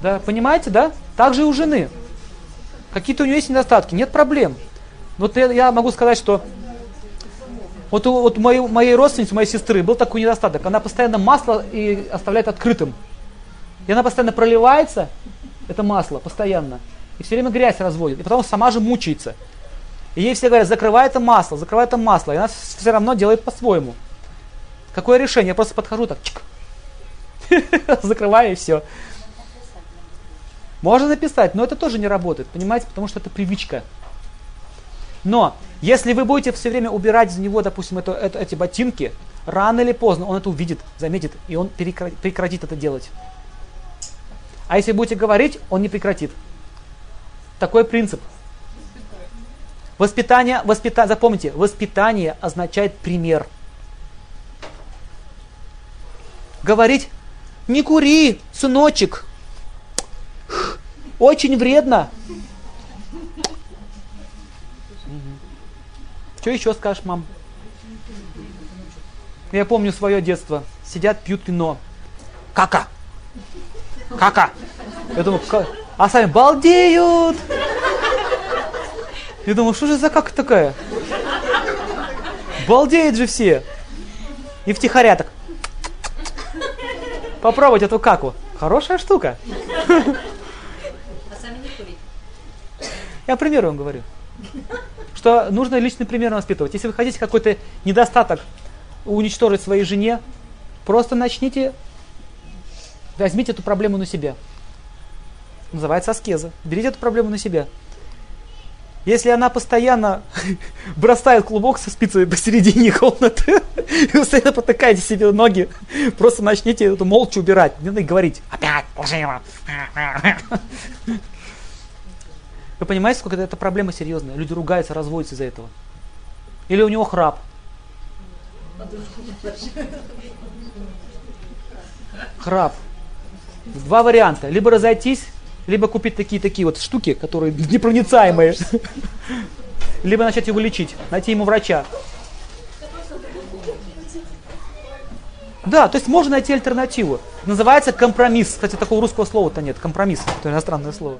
Да, понимаете, да? Так же и у жены. Какие-то у нее есть недостатки, нет проблем. Вот я, я могу сказать, что вот у, вот моей, моей родственницы, моей сестры был такой недостаток. Она постоянно масло и оставляет открытым. И она постоянно проливается, это масло, постоянно. И все время грязь разводит. И потом сама же мучается. И ей все говорят, закрывай это масло, закрывай это масло. И она все равно делает по-своему. Какое решение? Я просто подхожу так, чик. (laughs) Закрываю и все. Можно написать, но это тоже не работает, понимаете, потому что это привычка. Но если вы будете все время убирать из него, допустим, это, это, эти ботинки, рано или поздно он это увидит, заметит, и он прекратит, прекратит это делать. А если будете говорить, он не прекратит. Такой принцип. Воспитание, воспита, запомните, воспитание означает пример. Говорить, не кури, сыночек, очень вредно. Что еще скажешь, мам? Я помню свое детство. Сидят, пьют вино. Кака! Кака! Я думаю, а сами балдеют. Я думаю, что же за как такая? Балдеют же все. И втихаря так. Попробовать эту каку. Хорошая штука. А сами не курить. Я пример вам говорю. Что нужно личный пример воспитывать. Если вы хотите какой-то недостаток уничтожить своей жене, просто начните, возьмите эту проблему на себя. Называется аскеза. Берите эту проблему на себя. Если она постоянно (laughs) бросает клубок со спицей посередине комнаты, (laughs) и постоянно потыкаете себе ноги, просто начните это молча убирать. Не надо говорить, опять положила. (laughs) Вы понимаете, сколько это проблема серьезная? Люди ругаются, разводятся из-за этого. Или у него храп. Храп. Два варианта. Либо разойтись, либо купить такие-такие вот штуки, которые непроницаемые. Либо начать его лечить, найти ему врача. Да, то есть можно найти альтернативу. Называется компромисс. Кстати, такого русского слова-то нет. Компромисс. Это иностранное слово.